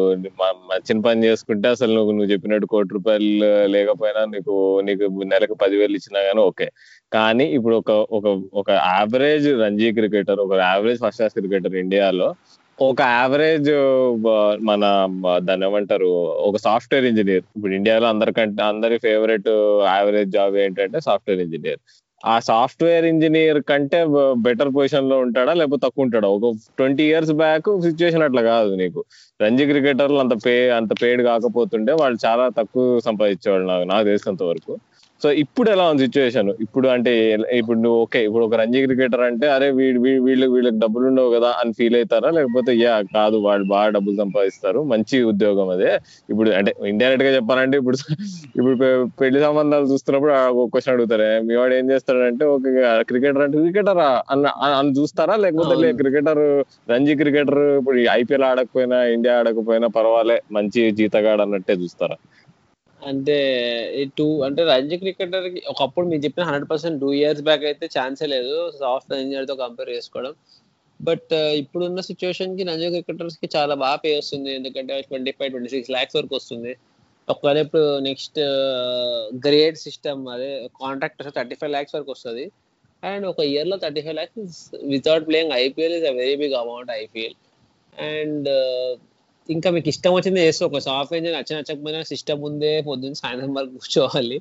నచ్చిన పని చేసుకుంటే అసలు నువ్వు నువ్వు చెప్పినట్టు కోటి రూపాయలు లేకపోయినా నీకు నీకు నెలకు పదివేలు ఇచ్చినా గానీ ఓకే. కానీ ఇప్పుడు ఒక ఒక ఒక యావరేజ్ రంజీ క్రికెటర్ ఒక యావరేజ్ ఫస్ట్ క్లాస్ క్రికెటర్ ఇండియాలో ఒక యావరేజ్ మన బ- దాన్ని ఏమంటారు ఒక సాఫ్ట్వేర్ ఇంజనీర్ ఇప్పుడు ఇండియాలో అందరికంటే అందరి ఫేవరెట్ యావరేజ్ జాబ్ ఏంటంటే సాఫ్ట్వేర్ ఇంజనీర్ ఆ సాఫ్ట్వేర్ ఇంజనీర్ కంటే బెటర్ పొజిషన్లో ఉంటాడా లేకపోతే తక్కువ ఉంటాడా? ఒక ట్వంటీ ఇయర్స్ బ్యాక్ సిచ్యువేషన్ అట్లా కాదు నీకు. రంజీ క్రికెటర్లు అంత పే అంత పేడ్ కాకపోతుండే వాళ్ళు చాలా తక్కువ సంపాదించేవాళ్ళు నాకు నాకు తెలిసినంత వరకు. సో ఇప్పుడు ఎలా ఉంది సిచ్యువేషన్ ఇప్పుడు అంటే ఇప్పుడు నువ్వు ఓకే ఇప్పుడు ఒక రంజీ క్రికెటర్ అంటే అరే వీడు వీళ్ళకి వీళ్ళకి డబ్బులు ఉండవు కదా అని ఫీల్ అవుతారా? లేకపోతే యా కాదు వాళ్ళు బాగా డబ్బులు సంపాదిస్తారు మంచి ఉద్యోగం అదే. ఇప్పుడు అంటే ఇండైరెక్ట్గా చెప్పాలంటే ఇప్పుడు ఇప్పుడు పెళ్ళి సంబంధాలు చూస్తున్నప్పుడు ఒక క్వశ్చన్ అడుగుతారే మీ వాడు ఏం చేస్తాడంటే ఒక క్రికెటర్ అంటే క్రికెటర్ అన్న అని చూస్తారా? లేకపోతే. క్రికెటర్ రంజీ క్రికెటర్ ఇప్పుడు ఐపీఎల్ ఆడకపోయినా ఇండియా ఆడకపోయినా పర్వాలే మంచి జీతగాడు అన్నట్టే చూస్తారా? అంటే టూ అంటే రంజీ క్రికెటర్కి ఒకప్పుడు మీరు చెప్పిన hundred percent two years back అయితే ఛాన్సే లేదు సాఫ్ట్ ఇంజనీర్తో కంపేర్ చేసుకోవడం. బట్ ఇప్పుడున్న సిచ్యువేషన్కి రంజీ క్రికెటర్స్కి చాలా బాగా పే వస్తుంది. ఎందుకంటే twenty five twenty six lakhs వరకు వస్తుంది. ఒకవేళ ఇప్పుడు నెక్స్ట్ గ్రేడ్ సిస్టమ్ అదే కాంట్రాక్ట్ థర్టీ ఫైవ్ ల్యాక్స్ వరకు వస్తుంది. అండ్ ఒక ఇయర్లో thirty five lakhs without playing IPL is a very big amount IPL. And ఇంకా మీకు ఇష్టం వచ్చింది చేస్తే ఒక సాఫ్ట్వేర్ ఇంజనీర్ నచ్చ నచ్చకపోయినా సిస్టమ్ ఉందే పొద్దున్న సాయంత్రం వరకు కూర్చోవాలి.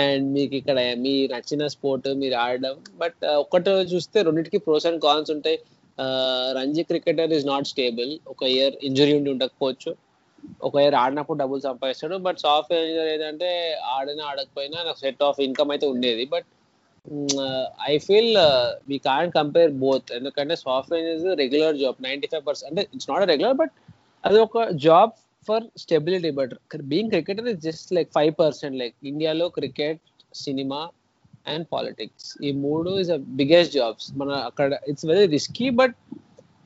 అండ్ మీకు ఇక్కడ మీ నచ్చిన స్పోర్ట్ మీరు ఆడడం. బట్ uh, ఒక్కటి చూస్తే రెండింటికి ప్రోస్ అండ్ కాన్స్ ఉంటాయి. Uh, Ranji cricketer is not stable ఒక ఇయర్ ఇంజురీ ఉండి ఉండకపోవచ్చు. ఒక ఇయర్ ఆడినప్పుడు డబ్బులు సంపాదిస్తాడు. బట్ సాఫ్ట్వేర్ ఇంజనీర్ ఏంటంటే ఆడినా ఆడకపోయినా నాకు సెట్ ఆఫ్ ఇన్కమ్ అయితే ఉండేది. But I feel we can compare both ఎందుకంటే software engineer regular job ninety five percent అంటే ఇట్స్ నాట్ రెగ్యులర్ బట్ అది ఒక job for stability but being cricketer is just like five percent like ఇండియాలో cricket cinema and politics ఈ మూడు is a biggest jobs మన అక్కడ it's very risky but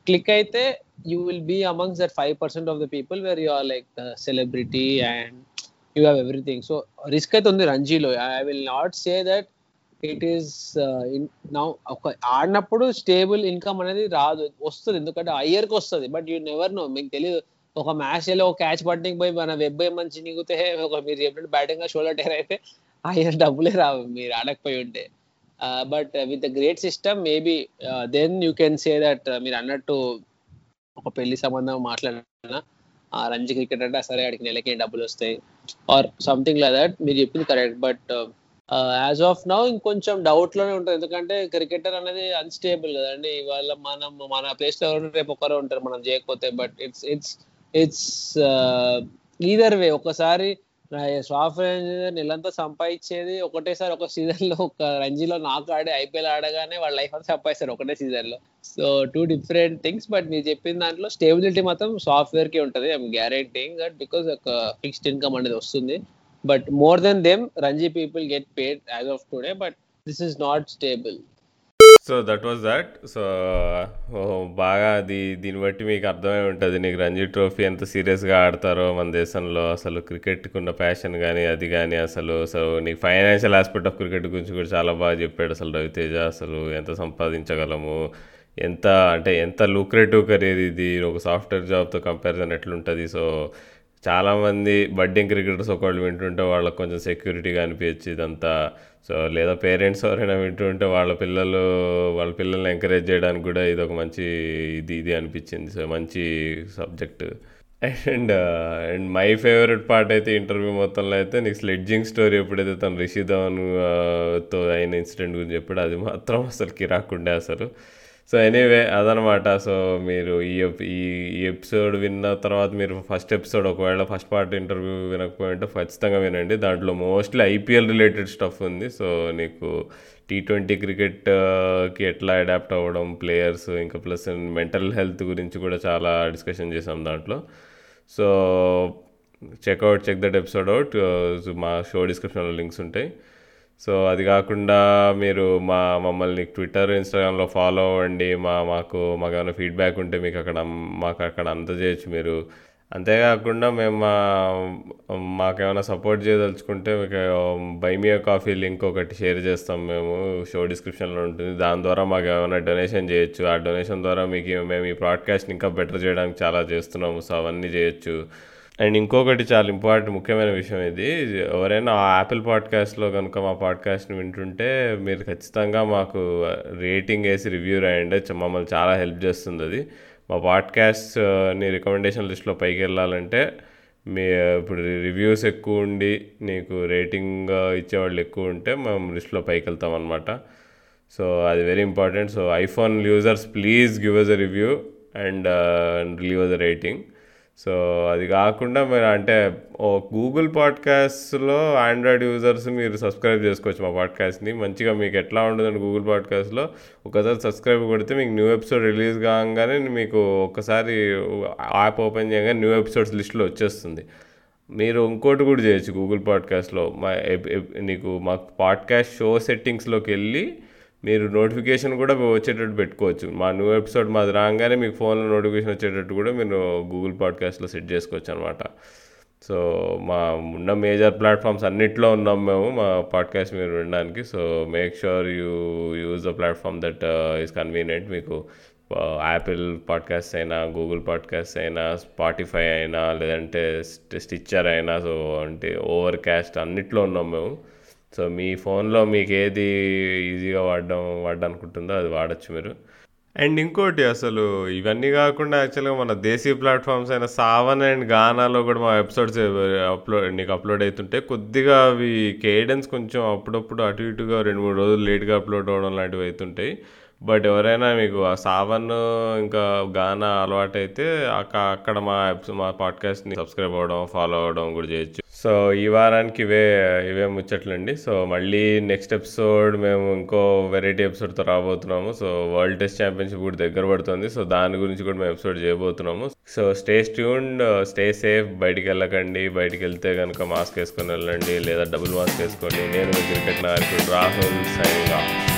click అయితే you will be amongst that five percent of the people where you are like celebrity and you have everything so risk అయితే ఉంది రంజీలో. I will not say that it is నా ఒక ఆడినప్పుడు stable income అనేది రాదు వస్తుంది. ఎందుకంటే ఆ కి వస్తుంది. బట్ యూ నెవర్ నో మీకు తెలియదు ఒక మ్యాచ్లో ఒక క్యాచ్ పట్టింగ్ పోయి మన వెబ్ మంచి నిగితే ఒక మీరు చెప్పినట్టు బ్యాటింగ్ షోల్డర్ టైర్ అయితే అయ్యర్ డబ్బులే రావు. మీరు ఆడకపోయి ఉంటే. But with great system maybe then you can say that మీరు అన్నట్టు ఒక పెళ్ళి సంబంధం మాట్లాడినా ఆ రంజీ క్రికెట్ అంటే సరే ఆడికి నెలకి డబ్బులు వస్తాయి. ఆర్ సంథింగ్ లైక్ దట్ మీరు చెప్పింది correct but as of now ఇంకొంచెం డౌట్లోనే ఉంటుంది ఎందుకంటే క్రికెటర్ అనేది అన్స్టేబుల్ కదండి. ఇవాళ మనం మన ప్లేస్లో రేపు ఒకరు ఉంటారు. మనం చేయకపోతే but it's it's it's either way ఒకసారి సాఫ్ట్వేర్ ఇంజనీర్ నెలంతా సంపాదించేది ఒకటేసారి ఒక సీజన్లో ఒక రంజీలో నాకు ఆడి ఐపీఎల్ ఆడగానే వాళ్ళ లైఫ్ అంతా సంపాదిస్తారు ఒకటే సీజన్లో. So two different things but మీరు చెప్పిన దాంట్లో స్టేబిలిటీ మాత్రం సాఫ్ట్వేర్కి ఉంటుంది. ఐఎమ్ గ్యారెంటీ దట్ బికాస్ ఒక ఫిక్స్డ్ ఇన్కమ్ అనేది వస్తుంది. But more than them Ranji people get paid as of today but this is not stable so that was that so బాగా అది దీన్ని బట్టి మీకు అర్థమై ఉంటుంది. నీకు రంజీ ట్రోఫీ ఎంత సీరియస్గా ఆడతారో మన దేశంలో. అసలు క్రికెట్కి ఉన్న ప్యాషన్ కానీ అది కానీ అసలు. సో నీకు ఫైనాన్షియల్ ఆస్పెక్ట్ ఆఫ్ క్రికెట్ గురించి కూడా చాలా బాగా చెప్పాడు అసలు రవితేజ. అసలు ఎంత సంపాదించగలము? ఎంత అంటే ఎంత లూక్రేటివ్ కెరీర్ ఇది? ఒక సాఫ్ట్వేర్ జాబ్తో కంపారిజన్ ఎట్లుంటుంది? సో చాలామంది బడ్డింగ్ క్రికెటర్స్ ఒకళ్ళు వింటుంటే వాళ్ళకి కొంచెం సెక్యూరిటీగా అనిపించి ఇదంతా. సో లేదా పేరెంట్స్ ఎవరైనా వింటుంటే వాళ్ళ పిల్లలు వాళ్ళ పిల్లల్ని ఎంకరేజ్ చేయడానికి కూడా ఇది ఒక మంచి ఇది ఇది అనిపించింది. సో మంచి subject. And and my favourite part అయితే ఇంటర్వ్యూ మొత్తంలో అయితే నీకు స్లెడ్జింగ్ స్టోరీ ఎప్పుడైతే తను రిషి ధవన్తో అయిన ఇన్సిడెంట్ గురించి చెప్పాడు అది మాత్రం అసలు కిరాకుండే అసలు. సో ఎనీవే అదనమాట. సో మీరు ఈ ఈ ఈ ఎపిసోడ్ విన్న తర్వాత మీరు ఫస్ట్ ఎపిసోడ్ ఒకవేళ ఫస్ట్ పార్ట్ ఇంటర్వ్యూ వినకపోయింటే ఖచ్చితంగా వినండి. దాంట్లో మోస్ట్లీ ఐపీఎల్ రిలేటెడ్ స్టఫ్ ఉంది. సో నీకు టీ ట్వంటీ క్రికెట్కి ఎట్లా అడాప్ట్ అవ్వడం ప్లేయర్స్ ఇంకా ప్లస్ మెంటల్ హెల్త్ గురించి కూడా చాలా డిస్కషన్ చేసాం దాంట్లో. So check out check that episode out. మా షో డిస్క్రిప్షన్లో లింక్స్ ఉంటాయి. సో అది కాకుండా మీరు మా మమ్మల్ని ట్విట్టర్ ఇన్స్టాగ్రామ్లో ఫాలో అవ్వండి. మా మాకు మాకు ఏమైనా ఫీడ్బ్యాక్ ఉంటే మీకు అక్కడ మాకు అక్కడ అందజేయచ్చు మీరు. అంతేకాకుండా మేము మా మాకేమైనా సపోర్ట్ చేయదలుచుకుంటే మీకు బై కాఫీ లింక్ ఒకటి షేర్ చేస్తాం మేము. షో డిస్క్రిప్షన్లో ఉంటుంది. దాని ద్వారా మాకు ఏమైనా డొనేషన్ చేయొచ్చు. ఆ డొనేషన్ ద్వారా మీకు మేము ఈ పాడ్కాస్ట్ని ఇంకా బెటర్ చేయడానికి చాలా చేస్తున్నాము. సో అవన్నీ చేయొచ్చు. అండ్ ఇంకొకటి చాలా ఇంపార్టెంట్ ముఖ్యమైన విషయం ఇది. ఎవరైనా యాపిల్ పాడ్కాస్ట్లో కనుక మా పాడ్కాస్ట్ని వింటుంటే మీరు ఖచ్చితంగా మాకు రేటింగ్ వేసి రివ్యూ రాయండి. చ- మమ్మల్ని చాలా హెల్ప్ చేస్తుంది అది. మా పాడ్కాస్ట్ని రికమెండేషన్ లిస్ట్లో పైకి వెళ్ళాలంటే మీ ఇప్పుడు రివ్యూస్ ఎక్కువ ఉండి నీకు రేటింగ్ ఇచ్చేవాళ్ళు ఎక్కువ ఉంటే మేము లిస్ట్లో పైకి వెళ్తాం అనమాట సో అది very important. So iPhone users please give us a review and leave us a rating so అది కాకుండా మీరు అంటే ఓ గూగుల్ పాడ్కాస్ట్లో ఆండ్రాయిడ్ యూజర్స్ మీరు సబ్స్క్రైబ్ చేసుకోవచ్చు మా పాడ్కాస్ట్ని మంచిగా మీకు ఎట్లా ఉంటుందండి గూగుల్ పాడ్కాస్ట్లో ఒకసారి సబ్స్క్రైబ్ కొడితే మీకు న్యూ ఎపిసోడ్ రిలీజ్ కాగానే మీకు ఒకసారి యాప్ ఓపెన్ చేయగానే న్యూ ఎపిసోడ్స్ లిస్ట్లో వచ్చేస్తుంది. మీరు ఇంకోటి కూడా చేయొచ్చు గూగుల్ పాడ్కాస్ట్లో మా నీకు మా పాడ్కాస్ట్ షో సెట్టింగ్స్లోకి వెళ్ళి మీరు నోటిఫికేషన్ కూడా వచ్చేటట్టు పెట్టుకోవచ్చు. మా న్యూ ఎపిసోడ్ మాది రాగానే మీకు ఫోన్లో నోటిఫికేషన్ వచ్చేటట్టు కూడా మీరు గూగుల్ పాడ్కాస్ట్లో సెట్ చేసుకోవచ్చు అనమాట సో మా ఉన్న మేజర్ ప్లాట్ఫామ్స్ అన్నిట్లో ఉన్నాం మేము మా పాడ్కాస్ట్ మీరు వినడానికి. So make sure you use the platform that is convenient మీకు uh, యాపిల్ పాడ్కాస్ట్ అయినా గూగుల్ పాడ్కాస్ట్ అయినా స్పాటిఫై అయినా లేదంటే స్టిచ్చర్ అయినా సో అంటే ఓవర్ క్యాస్ట్ అన్నిట్లో ఉన్నాం మేము. సో మీ ఫోన్లో మీకు ఏది ఈజీగా వాడడం వాడడానుకుంటుందో అది వాడచ్చు మీరు. అండ్ ఇంకోటి అసలు ఇవన్నీ కాకుండా యాక్చువల్గా మన దేశీయ ప్లాట్ఫామ్స్ అయిన సావన్ అండ్ గానాలో కూడా మా ఎపిసోడ్స్ అప్లోడ్ నీకు అప్లోడ్ అవుతుంటే కొద్దిగా అవి కేడెన్స్ కొంచెం అప్పుడప్పుడు అటు ఇటుగా రెండు మూడు రోజులు లేట్గా అప్లోడ్ అవ్వడం లాంటివి అవుతుంటాయి బట్ ఎవరైనా మీకు ఆ సావన్ ఇంకా గానా అలవాటు అయితే అక్కడ మా ఎప్స్ మా పాడ్కాస్ట్ని సబ్స్క్రైబ్ అవ్వడం ఫాలో అవ్వడం కూడా చేయొచ్చు. సో ఈ వారానికి ఇవే ఇవే ముచ్చట్లండి. సో మళ్ళీ నెక్స్ట్ ఎపిసోడ్ మేము ఇంకో వెరైటీ ఎపిసోడ్తో రాబోతున్నాము. సో వరల్డ్ టెస్ట్ ఛాంపియన్షిప్ కూడా దగ్గర పడుతుంది. సో దాని గురించి కూడా మేము ఎపిసోడ్ చేయబోతున్నాము. So stay tuned stay safe బయటికి వెళ్ళకండి. బయటికి వెళ్తే కనుక మాస్క్ వేసుకొని వెళ్ళండి. లేదా డబుల్ మాస్క్ వేసుకోండి. నేను క్రికెట్ నాయకుడు రాహుల్ సైనింగ్ ఆఫ్